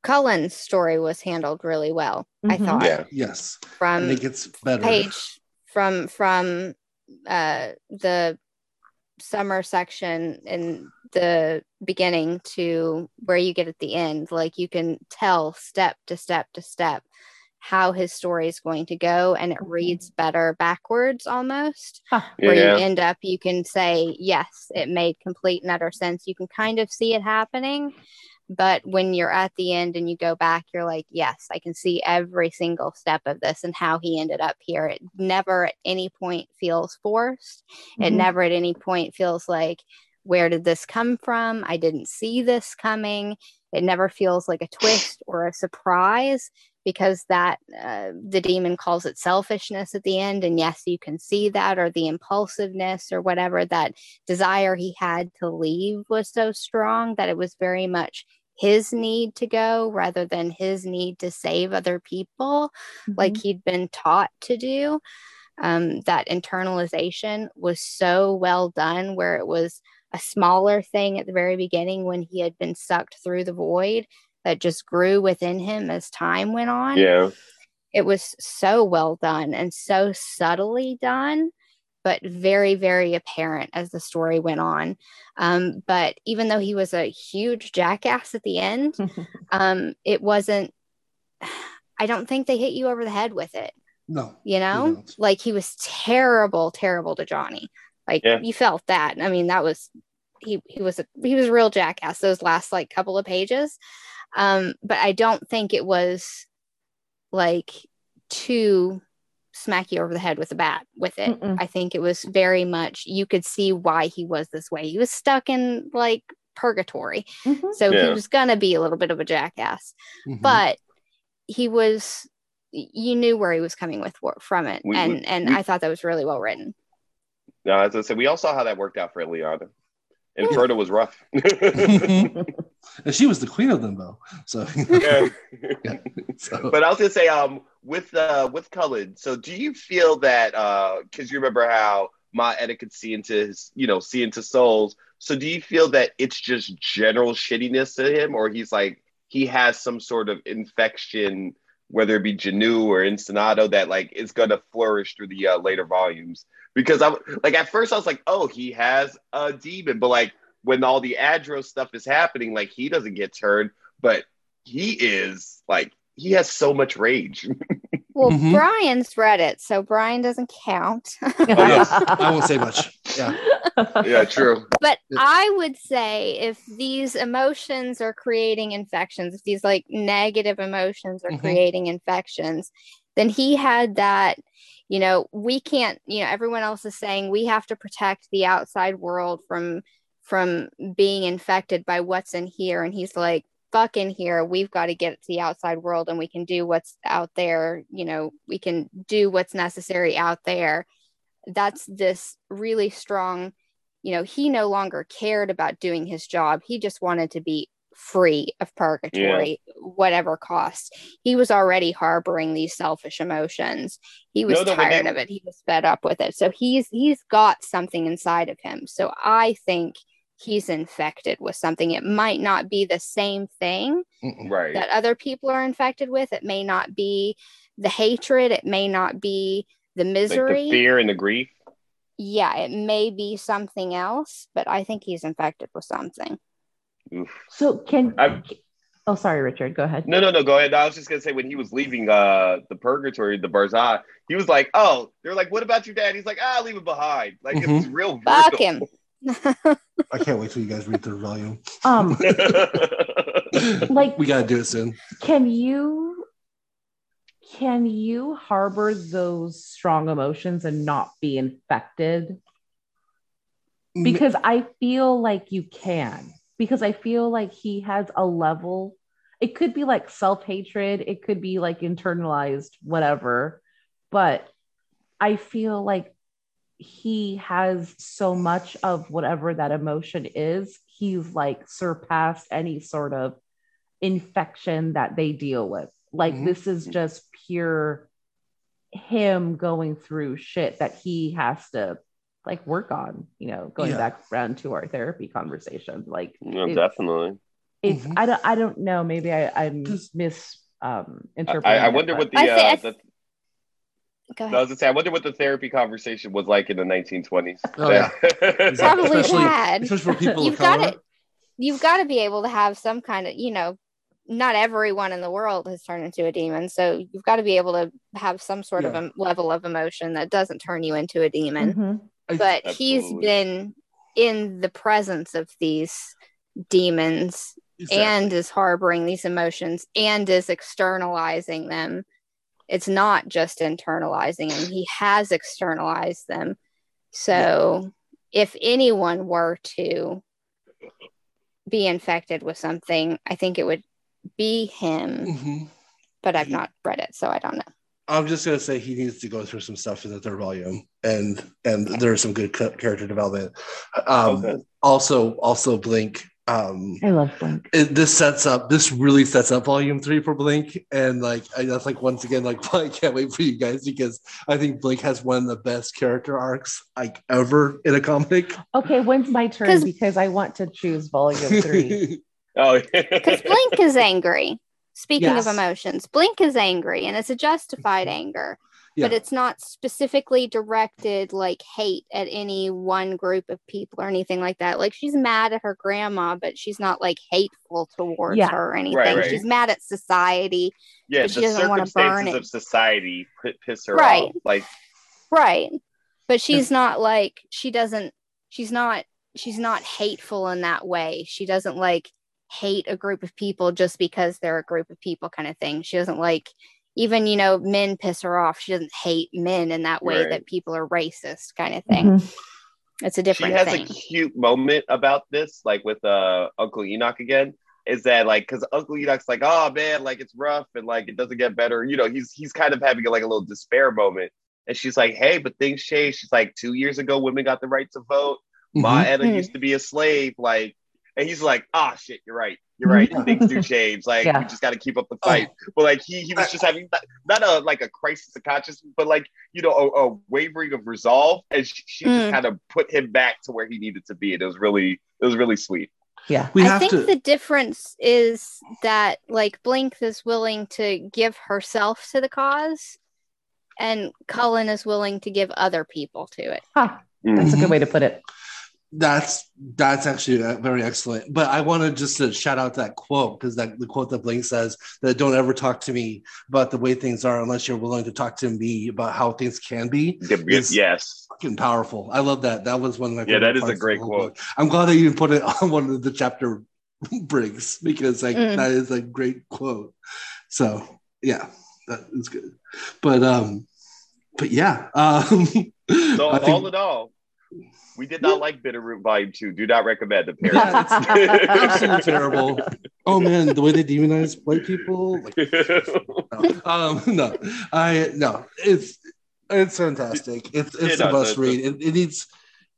Cullen's story was handled really well. Mm-hmm. I thought. Yeah. Yes. From it gets better. Page from from uh, the summer section in the beginning to where you get at the end like you can tell step to step to step how his story is going to go and it reads better backwards almost huh. where yeah. you end up you can say yes it made complete and utter sense you can kind of see it happening but when you're at the end and you go back you're like yes i can see every single step of this and how he ended up here. It never at any point feels forced. Mm-hmm. it never at any point feels like where did this come from? I didn't see this coming. It never feels like a twist or a surprise because that uh, the demon calls it selfishness at the end and yes you can see that or the impulsiveness or whatever that desire he had to leave was so strong that it was very much his need to go rather than his need to save other people mm-hmm. like he'd been taught to do um, that internalization was so well done where it was a smaller thing at the very beginning when he had been sucked through the void that just grew within him as time went on. Yeah. It was so well done and so subtly done, but very, very apparent as the story went on. Um, but even though he was a huge jackass at the end, um, it wasn't, I don't think they hit you over the head with it. No. You know, like he was terrible, terrible to Johnny. Like Yeah. you felt that. I mean, that was he he was a he was a real jackass those last like couple of pages. Um, but I don't think it was like too smack you over the head with a bat with it. Mm-mm. I think it was very much you could see why he was this way. He was stuck in like purgatory. Mhm. So Yeah. he was gonna be a little bit of a jackass Mhm. but he was you knew where he was coming with from it We- and we- and we- i thought that was really well written No, as I said, we all saw how that worked out for Eliana. Inferno was rough. and she was the queen of them, though. So, Yeah. so but I was gonna say, um, with uh, with Cullen. So, do you feel that? uh, Because you remember how Ma Etta could see into his, you know, see into souls. So, do you feel that it's just general shittiness to him, or he's like he has some sort of infection, whether it be Jinoo or Inzondo, that like is gonna flourish through the uh, later volumes? Because I'm like at first I was like, oh, he has a demon, but like when all the Adro stuff is happening, like he doesn't get turned, but he is like he has so much rage. well Mhm. brian's read it so brian doesn't count oh, yes. I won't say much. Yeah. yeah, true. but Yeah. i would say if these emotions are creating infections if these like negative emotions are Mhm. creating infections then he had that you know we can't you know everyone else is saying we have to protect the outside world from from being infected by what's in here. And he's like fuck in here. We've got to get to the outside world and we can do what's out there. You know we can do what's necessary out there. That's this really strong you know he no longer cared about doing his job. He just wanted to be free of purgatory whatever cost. He was already harboring these selfish emotions. He was No, no, tired they- of it. He was fed up with it. So he's he's got something inside of him. So i think he's infected with something it might not be the same thing Right. that other people are infected with it may not be the hatred it may not be the like misery the fear and the grief. yeah, it may be something else, but I think he's infected with something. Oof. so can I- oh sorry richard go ahead No, no, no. Go ahead. I was just gonna say when he was leaving uh the purgatory, the Barzakh, he was like, "Oh, they're like, what about your dad?" He's like, "Ah, leave it behind." Like it was real. Fuck brutal. him. I can't wait till you guys read the volume. um like we gotta do it soon. can you can you harbor those strong emotions and not be infected because i feel like you can because i feel like he has a level it could be like self-hatred it could be like internalized whatever but i feel like he has so much of whatever that emotion is he's like surpassed any sort of infection that they deal with like Mhm. this is just pure him going through shit that he has to like work on you know going Yeah. back around to our therapy conversation like no, It's- definitely. it's Mhm. i don't i don't know maybe i i'm 'Cause- mis um I, interpreting I it, wonder but- what the, I thi- I uh, th- the Go I ahead. was gonna say, I wonder what the therapy conversation was like in the 1920s. Oh, yeah. Probably Especially- bad. Especially for people You've of color. got it. You've got to be able to have some kind of, you know, not everyone in the world has turned into a demon. So you've got to be able to have some sort of a level of emotion that doesn't turn you into a demon. Mhm. I- But he's Absolutely. been in the presence of these demons Exactly. and is harboring these emotions and is externalizing them. It's not just internalizing and he has externalized them. So, if anyone were to be infected with something, I think it would be him, Mhm. but I've not read it, so I don't know. I'm just gonna say he needs to go through some stuff in the third volume, and and there's some good character development. Um, Okay. Also, also Blink. Um, i love blink it, this sets up. This really sets up Volume Three for Blink, and like I that's like once again like I can't wait for you guys because I think Blink has one of the best character arcs like ever in a comic. okay when's my turn? 'Cause- because i want to choose volume three Oh, Because Blink is angry. Speaking Yes. of emotions, Blink is angry and it's a justified anger, Yeah. but it's not specifically directed like hate at any one group of people or anything like that. Like she's mad at her grandma, but she's not like hateful towards Yeah. her or anything. right. She's mad at society. yeah, But she the doesn't wanna burn circumstances it. of society piss her Right. off. Like, Right. But she's not like she doesn't she's not she's not hateful in that way. She doesn't like hate a group of people just because they're a group of people kind of thing. She doesn't like even you know men piss her off. She doesn't hate men in that way Right. that people are racist kind of thing. Mhm. It's a different she different has thing. a cute moment about this, like with uh Uncle Enoch again. Is that like because Uncle Enoch's like, oh man, like it's rough and like it doesn't get better. You know, he's he's kind of having like a little despair moment. And she's like, hey, but things change. She's like, two years ago, women got the right to vote. Ma Mhm. Etta Mhm. used to be a slave. Like, and he's like, ah, shit, you're right. You're right. Things do change. Like, Yeah. we just got to keep up the fight. But like, he he was just having not, not a like a crisis of consciousness, but like you know, a, a wavering of resolve, and she, she just Mm. kind of put him back to where he needed to be, and it was really it was really sweet. Yeah. We I have think to. the difference is that like Blink is willing to give herself to the cause and Cullen is willing to give other people to it. Huh. That's a good way to put it. That's that's actually uh, very excellent. But I wanted just to shout out that quote because that the quote that Blink says that don't ever talk to me about the way things are unless you're willing to talk to me about how things can be. It's- yes, Fucking powerful. I love that. That was one of my Yeah, that is a great quote. book. I'm glad that you put it on one of the chapter breaks because like Mm. that is a great quote. So yeah, that is good. But um, but yeah, um, so I think- all in all, we did not like Bitter Root Volume Two. Do not recommend the it's absolutely terrible. Oh man, the way they demonize white people. Like, no. Um, no, I no. It's it's fantastic. It's it's Yeah, a no, must read. It, it needs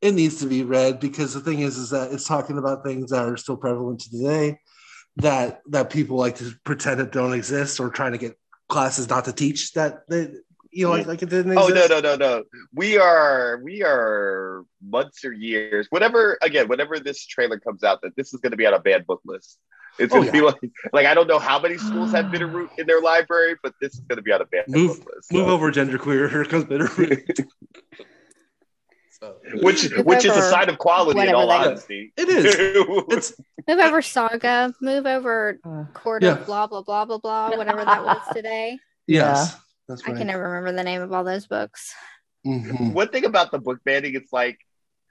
it needs to be read because the thing is is that it's talking about things that are still prevalent today that that people like to pretend it don't exist or trying to get classes not to teach that they you know like, like it didn't Oh no no no no! We are we are months or years, whatever. Again, whenever this trailer comes out, that this is going to be on a banned book list. It's Oh, going to be like like I don't know how many schools have Bitter Root in their library, but this is going to be on a banned Move- book list. Move so. over, genderqueer. Here comes Bitter Root. so, which Move which is a over sign of quality in all that is. honesty. it is. It's Move over Saga, move over Uh, Court Yeah. of blah blah blah blah blah, whatever that was today. yes. That's I can never remember the name of all those books. Mhm. One thing about the book banning, it's like,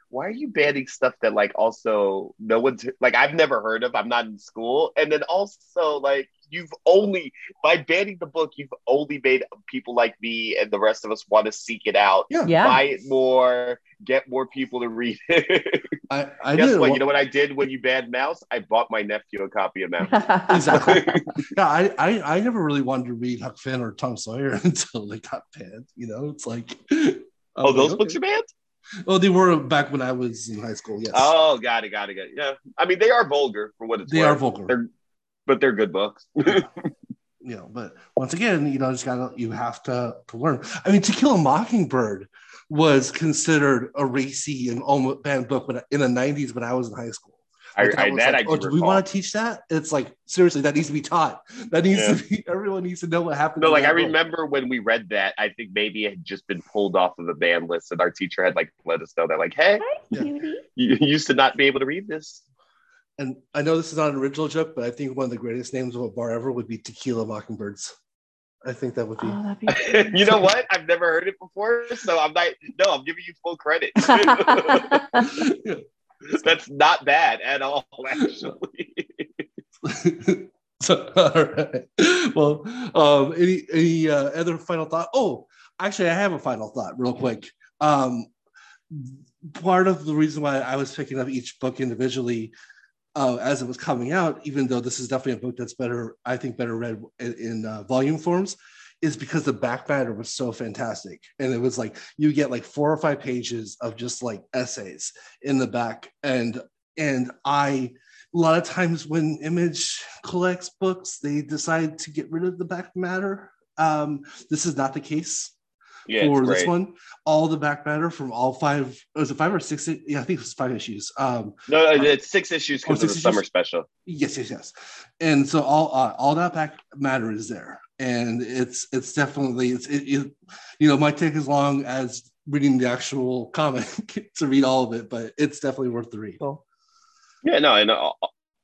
why are you banning stuff that like also no one's like I've never heard of? I'm not in school, and then also like you've only by banning the book, you've only made people like me and the rest of us want to seek it out, Yeah. yeah. buy it more, get more people to read it. I, I Guess did. what? You know what I did when you banned Maus? I bought my nephew a copy of Maus. Exactly. yeah, I, I I never really wanted to read Huck Finn or Tom Sawyer until they got banned. You know, it's like oh, those books are banned. Oh, they were back when I was in high school. Yes. Oh, got it, got it, got it. Yeah, I mean they are vulgar for what it's they worth. are vulgar. They're, but they're good books. you know, but once again, you know, just gotta you have to, to learn. I mean, To Kill a Mockingbird was considered a racy and almost banned book when, in the '90s when I was in high school. I, Like, I, was that like, I do oh, do we want to teach that? It's like seriously, that needs to be taught. That needs Yeah. to be. Everyone needs to know what happened. No, like I book. remember when we read that, I think maybe it had just been pulled off of the ban list, and our teacher had like let us know that, like, hey, Yeah. You you used to not be able to read this. And I know this is not an original joke, but I think one of the greatest names of a bar ever would be Tequila Mockingbirds. I think that would be. Oh, that'd be you know what? I've never heard it before, so I'm not. No, I'm giving you full credit. Yeah. That's not bad at all, actually. so, all right. Well, um, any any uh, other final thought? Oh, actually, I have a final thought, real quick. Um, part of the reason why I was picking up each book individually uh, as it was coming out, even though this is definitely a book that's better, I think, better read in, in uh, volume forms, is because the back matter was so fantastic, and it was like you get like four or five pages of just like essays in the back, and and I a lot of times when image collects books they decide to get rid of the back matter. Um, this is not the case Yeah, for this one. All the back matter from all five was it five or six? Yeah, I think it was five issues. Um, No, it's six issues Oh, because of six the summer special. Yes, yes, yes. And so all uh, all that back matter is there, and it's it's definitely it's it, it you know might take as long as reading the actual comic to read all of it, but it's definitely worth the read. Cool. Yeah, no, and uh,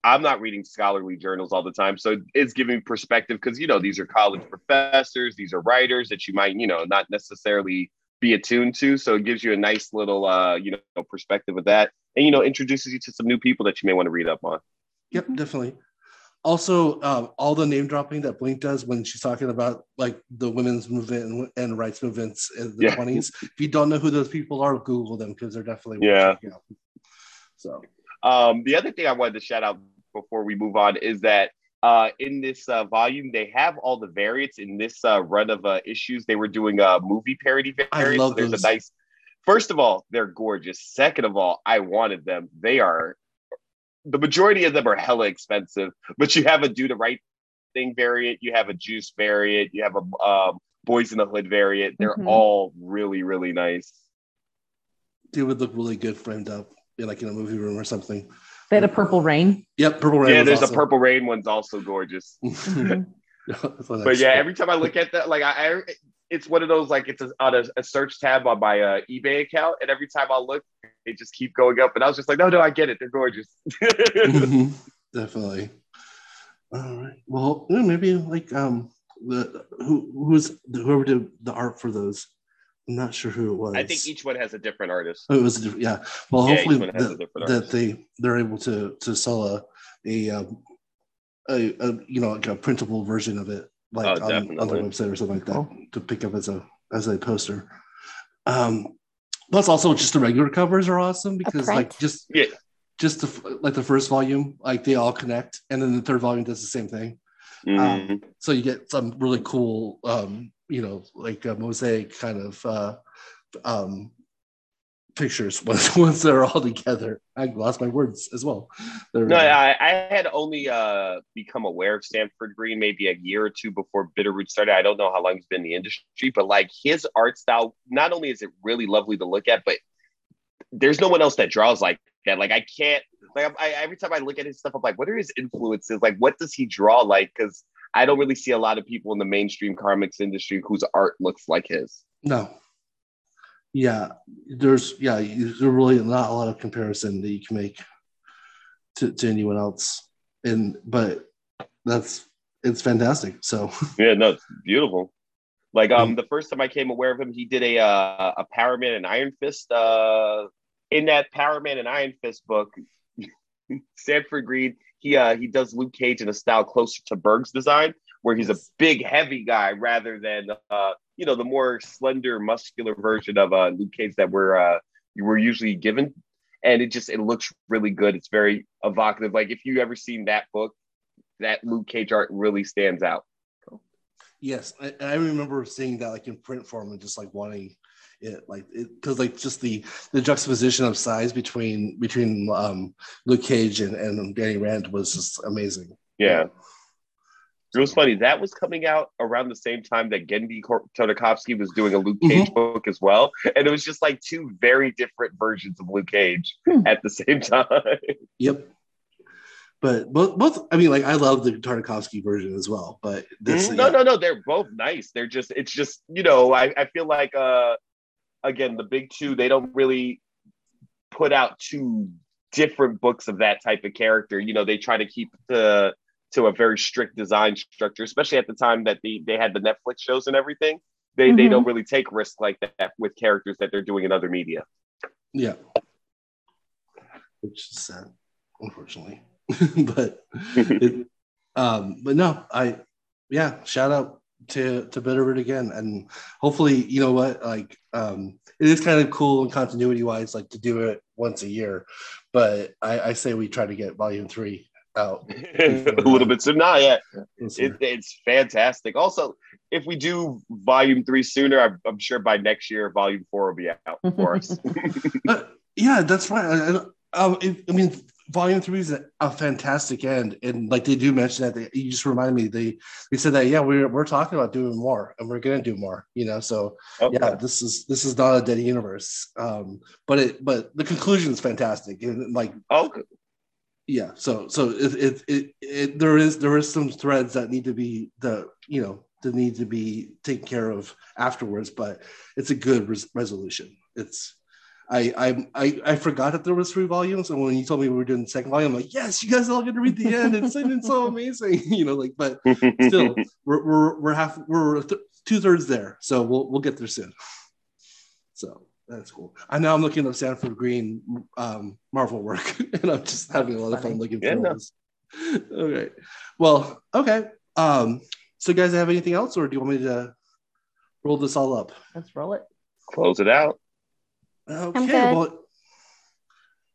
I'm not reading scholarly journals all the time, so it's giving perspective because you know these are college professors, these are writers that you might you know not necessarily be attuned to. So it gives you a nice little uh you know perspective of that, and you know introduces you to some new people that you may want to read up on. Yep, definitely. Also, um, all the name dropping that Blink does when she's talking about like the women's movement and, and rights movements in the Yeah. twenties. if you don't know who those people are, Google them because they're definitely worth Yeah. checking out. So Um, the other thing I wanted to shout out before we move on is that uh, in this uh, volume, they have all the variants in this uh, run of uh, issues. They were doing a movie parody I variants. love so there's those. a nice. First of all, they're gorgeous. Second of all, I wanted them. They are. The majority of them are hella expensive, but you have a do the right thing variant, you have a juice variant, you have a um, boys in the hood variant. They're Mhm. all really, really nice. it would look really good framed up, in, like in a movie room or something. They had a purple rain. Yep, purple rain. yeah, there's awesome. a purple rain one's also gorgeous. Mhm. That's what I but yeah, every time I look at that, like I, I it's one of those like it's a, on a, a search tab on my uh, eBay account, and every time I look, they just keep going up, and I was just like, no, no, I get it, they're gorgeous. Mhm. definitely. All right. Well, maybe like um the who who's whoever did the art for those. I'm not sure who it was. I think each one has a different artist. Oh, it was a different, yeah. Well, Yeah, hopefully one that, that they they're able to to sell a a um, a, a you know like a printable version of it like Oh, on, on their website or something like that Cool. to pick up as a as a poster. Um, plus also just the regular covers are awesome because like just Yeah. just the, like the first volume like they all connect and then the third volume does the same thing Mhm. so you get some really cool um you know like a mosaic kind of uh um pictures once once they're all together i lost my words as well They're- no, I, I had only uh, become aware of Sanford Greene maybe a year or two before Bitter Root started. I don't know how long he's been in the industry, but like his art style, not only is it really lovely to look at, but there's no one else that draws like that. Like I can't, like I, every time I look at his stuff, I'm like, what are his influences? Like, what does he draw like? Because I don't really see a lot of people in the mainstream comics industry whose art looks like his. no yeah there's yeah there's really not a lot of comparison that you can make to, to anyone else and but that's it's fantastic so Yeah, no, it's beautiful. Like um, the first time I came aware of him, he did a uh, a Power Man and Iron Fist. Uh, in that Power Man and Iron Fist book, Sanford Greene he uh he does Luke Cage in a style closer to Berg's design, where he's a big, heavy guy rather than uh you know the more slender, muscular version of uh Luke Cage that we're uh were usually given. And it just it looks really good. It's very evocative. Like if you ever seen that book, that Luke Cage art really stands out. Yes, I, I remember seeing that like in print form and just like wanting it, like it because like just the the juxtaposition of size between between um Luke Cage and, and Danny Rand was just amazing. Yeah. It was funny. That was coming out around the same time that Genndy Kor- Tartakovsky was doing a Luke Cage book as well. And it was just like two very different versions of Luke Cage Hmm. at the same time. Yep. But both both I mean like I love the Tartakovsky version as well, but this Mhm. no, yeah. no, no. They're both nice. They're just, it's just, you know, I, I feel like, uh, again, the big two, they don't really put out two different books of that type of character. You know, they try to keep the, to a very strict design structure, especially at the time that they, they had the Netflix shows and everything. They, they Mhm. don't really take risks like that with characters that they're doing in other media. Yeah. Which is sad, unfortunately. but it, um, but no, I yeah, shout out to to Bitter Root again. And hopefully, you know what, like um it is kind of cool and continuity wise, like to do it once a year. But I, I say we try to get volume three out. a little bit soon. Nah, yeah, this it, it's fantastic. Also, if we do volume three sooner, I'm, I'm sure by next year, volume four will be out for us. But yeah, that's right. I, I, um, I mean, volume three is a, fantastic end, and like they do mention that they you just reminded me they they said that yeah we're we're talking about doing more and we're gonna do more, you know. So okay. yeah, this is this is not a dead universe, um, but it but the conclusion is fantastic and like okay. Yeah, so so it, it it, it there is there is some threads that need to be the you know that need to be taken care of afterwards, but it's a good res- resolution. It's I, I I forgot that there was three volumes, and when you told me we were doing the second volume, I'm like, yes, you guys all get to read the end. It's, it's so amazing, you know. Like, but still, we're we're we're half we're th- two thirds there, so we'll we'll get there soon. So that's cool. I know I'm looking at Sanford Greene um, Marvel work, and I'm just having a lot of fun looking through yeah, this. Okay, well, okay. Um, so, guys, have anything else, or do you want me to roll this all up? Let's roll it. Close it out. Okay. Well,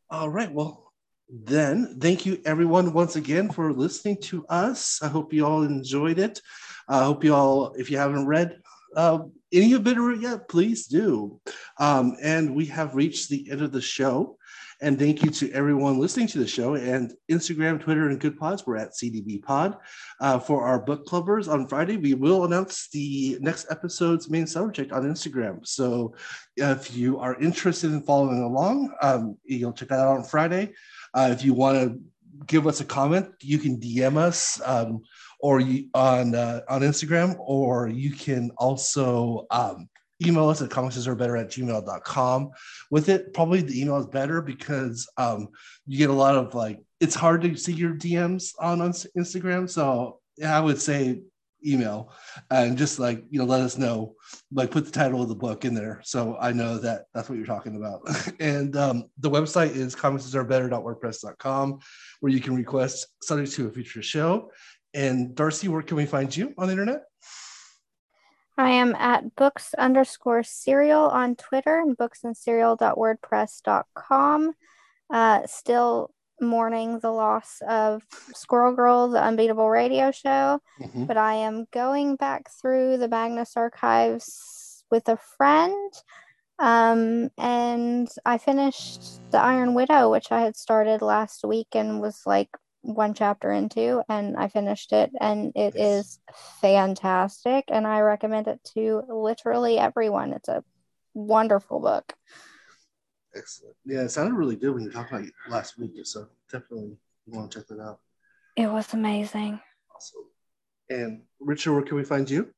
all right. Well, then thank you everyone once again for listening to us. I hope you all enjoyed it. I hope you all, if you haven't read uh, any of it yet, please do. Um, and we have reached the end of the show. And thank you to everyone listening to the show and Instagram, Twitter, and Goodpods. We're at CDB Pod. Uh, for our book clubbers on Friday, we will announce the next episode's main subject on Instagram. So if you are interested in following along, um, you'll check that out on Friday. Uh, if you want to give us a comment, you can DM us. Um, or you, on uh, on Instagram, or you can also um, email us at comics are better at gmail.com with it probably the email is better because um, you get a lot of like it's hard to see your dms on, on instagram. So i would say email and just like you know let us know like put the title of the book in there so i know that that's what you're talking about. And um, the website is comicsarbetter.wordpress.com where you can request subject to a future show. And darcy where can we find you on the internet I am at books underscore cereal on Twitter and booksandcereal.wordpress.com. Uh, still mourning the loss of Squirrel Girl, the unbeatable radio show, mm-hmm. but I am going back through the Magnus archives with a friend. Um, and I finished The Iron Widow, which I had started last week and was like one chapter into and I finished it and it is fantastic and I recommend it to literally everyone. It's a wonderful book. Excellent. Yeah, it sounded really good when you talked talking about last week, so definitely you want to check that out. It was amazing. Awesome. And Richard, where can we find you?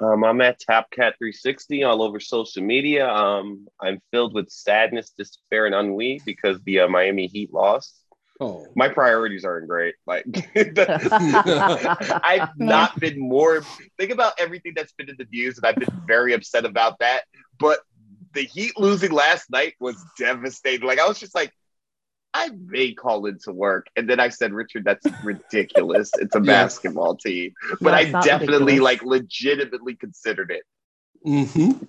Um, I'm at TapCat360 all over social media. Um, I'm filled with sadness, despair, and ennui because the uh, Miami Heat lost. Oh. My priorities aren't great. Like I've not been more think about everything that's been in the news, and I've been very upset about that. But the Heat losing last night was devastating. Like I was just like, I may call into work. And then I said, Richard, that's ridiculous. It's a yeah. basketball team. But no, I definitely ridiculous. like legitimately considered it. Mm-hmm.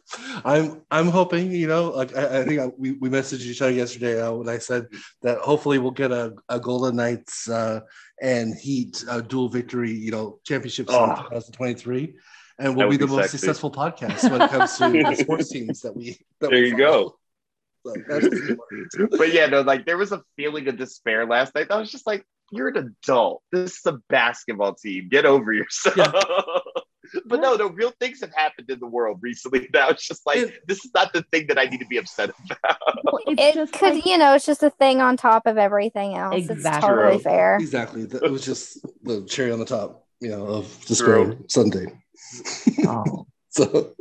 I'm I'm hoping you know like I, I think I, we, we messaged each other yesterday uh, when I said that hopefully we'll get a, a Golden Knights uh, and Heat uh, dual victory you know championships oh. in 2023 and we'll be the be most successful podcast when it comes to the sports teams that we that there we you go. So but yeah, no, like there was a feeling of despair last night. I was just like, you're an adult. This is a basketball team. Get over yourself. Yeah. but no, no, real things have happened in the world recently. Now it's just like it, this is not the thing that I need to be upset about. it could, like, you know, it's just a thing on top of everything else. Exactly. It's totally fair. Exactly. It was just the cherry on the top, you know, of despair Sunday. Oh. so,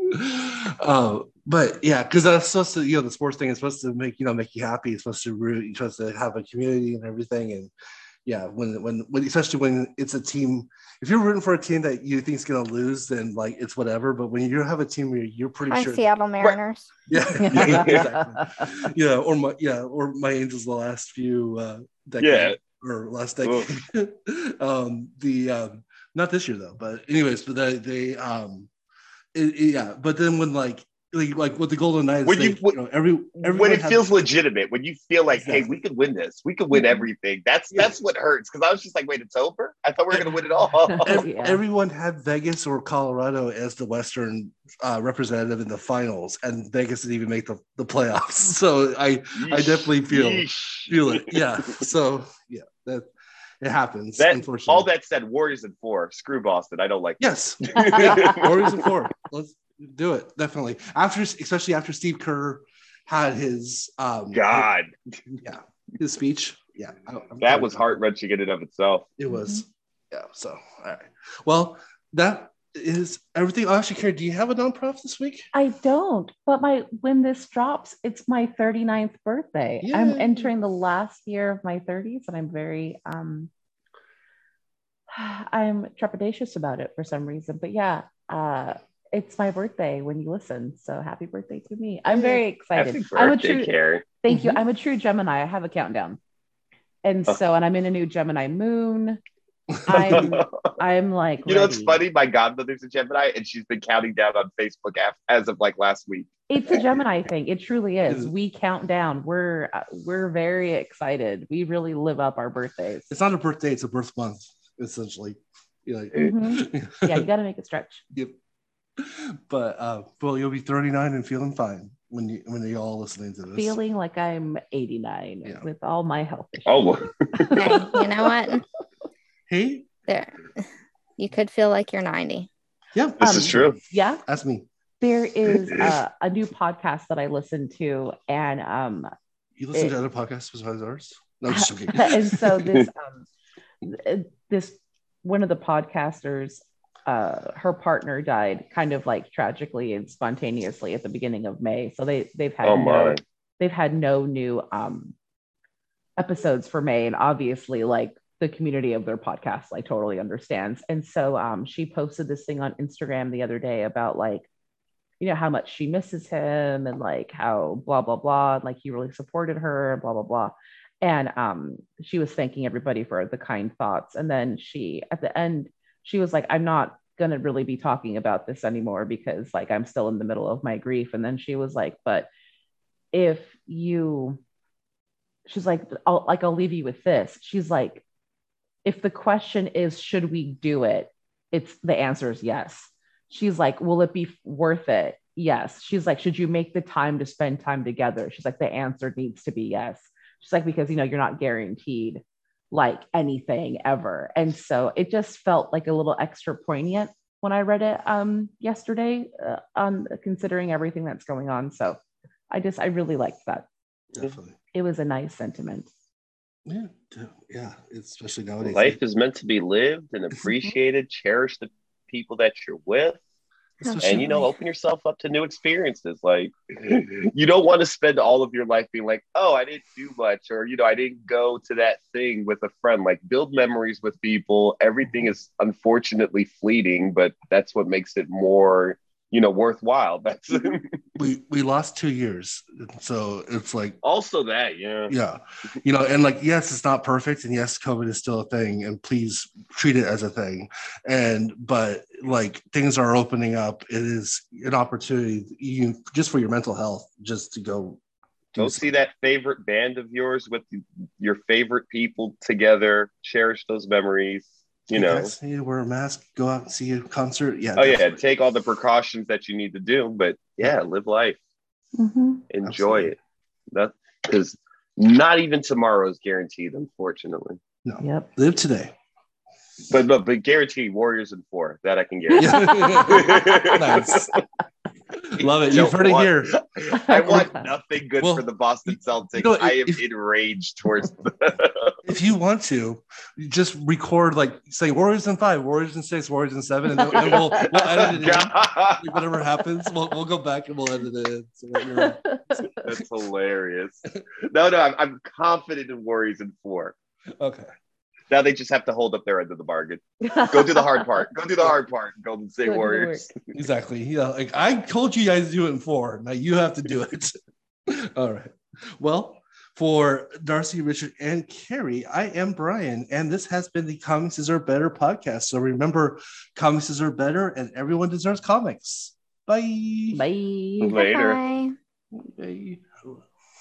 uh, but yeah, because that's supposed to, you know, the sports thing is supposed to make you know make you happy. It's supposed to root. You're supposed to have a community and everything, and yeah, when when when especially when it's a team, if you're rooting for a team that you think is going to lose, then like it's whatever. But when you have a team where you're pretty my sure, Seattle Mariners, yeah, yeah, exactly. yeah, or my yeah, or my Angels the last few uh, decades yeah. or last decade. um, the um, not this year though, but anyways, but they, they um, it, it, yeah, but then when like like, like with the Golden Knights, When they, you- you know, every when it had- feels legitimate, when you feel like, hey, we could win this, we could win everything. That's Yeah. that's what hurts because I was just like, wait, it's over. I thought we were gonna win it all. Yeah. everyone had Vegas or Colorado as the Western uh, representative in the finals, and Vegas didn't even make the, the playoffs. So I I definitely feel- Yeesh. feel it. Yeah. So yeah, that it happens. That unfortunately. all that said, Warriors in four. Screw Boston. I don't like. Yes. Yeah. Warriors in four. Let's do it. Definitely. After, especially after Steve Kerr had his um God, yeah his speech. Yeah, I- I'm that was heart wrenching in and of itself. It was. Yeah. So all right. Well, that is everything. Oh, actually, Karen, do you have a non-prof this week? I don't, but my when this drops, it's my 39th birthday. I'm entering the last year of my 30s and I'm very um I'm trepidatious about it for some reason. But yeah, uh it's my birthday when you listen. So happy birthday to me. I'm very excited. Happy I'm a birthday, true Carrie. thank you. Mhm. I'm a true Gemini. I have a countdown. And Oh. so and I'm in a new Gemini moon. I'm I'm like you know, it's funny. My godmother's a Gemini, and she's been counting down on Facebook as of like last week. It's a Gemini thing. It truly is. Is? We count down. We're uh, we're very excited. We really live up our birthdays. It's not a birthday; it's a birth month, essentially. You're like, Mhm. Yeah, you got to make it stretch. Yep. But uh, well, you'll be 39 and feeling fine when you when you're all listening to this. Feeling like I'm 89 Yeah. with all my health issues. Oh, Hey, you know what? Hey, There, you could feel like you're 90. yeah, this Um, is true. yeah. that's me. There is uh, a new podcast that I listen to, and um, You listen It- to other podcasts besides ours? No, I'm just joking. and so this um this one of the podcasters uh her partner died kind of like tragically and spontaneously at the beginning of May. So they they've had Oh no, they've had no new um episodes for May. And obviously like the community of their podcast like totally understands and so um she posted this thing on Instagram the other day about like you know how much she misses him and like how blah blah blah and like he really supported her and blah blah blah. And um she was thanking everybody for the kind thoughts. And then she at the end she was like i'm not going to really be talking about this anymore because like i'm still in the middle of my grief. And then she was like but if you she's like i'll like i'll leave you with this. She's like if the question is should we do it? It's the answer is yes. She's like will it be worth it? Yes. She's like should you make the time to spend time together? She's like the answer needs to be yes. She's like because you know you're not guaranteed like anything ever and so it just felt like a little extra poignant when i read it um yesterday uh, on considering everything that's going on so i just i really liked that Definitely. it was a nice sentiment Yeah, yeah. Especially nowadays. Life is meant to be lived and appreciated. Cherish the people that you're with. And you know open yourself up to new experiences like you don't want to spend all of your life being like oh i didn't do much or you know i didn't go to that thing with a friend. Like build memories with people. Everything is unfortunately fleeting but that's what makes it more you know worthwhile. That's we we lost two years, so it's like also that yeah. Yeah. You know and like yes it's not perfect and yes covid is still a thing and please treat it as a thing. And but like things are opening up. It is an opportunity you just for your mental health just to go go see that favorite band of yours with your favorite people together. Cherish those memories you know. Yes, you wear a mask go out and see a concert. Yeah oh yeah take all the precautions that you need to do but yeah live life. Mm-hmm. enjoy Absolutely. it. That because not even tomorrow is guaranteed unfortunately. No. Yep. live today. But but, but guarantee warriors in four that i can guarantee. Nice love it you've heard it here i want nothing good Well, for the boston celtics you know, i am if- enraged towards them. if you want to, you just record like say Warriors in five, Warriors in six, Warriors in seven, and then and we'll, we'll edit it in. Whatever happens, we'll, we'll go back and we'll edit it in. So that that's hilarious no no I'm, I'm confident in warriors in four okay. Now they just have to hold up their end of the bargain go do the hard part go do the hard part golden state Go do the warriors Exactly. Yeah. Like I told you guys to do it in four. Now you have to do it. All right. Well, for Darcy, Richard, and Carrie, I am Brian, and this has been the Comics Are Better podcast. So remember, comics are better, and everyone deserves comics. Bye. Bye. Later. Bye. Bye.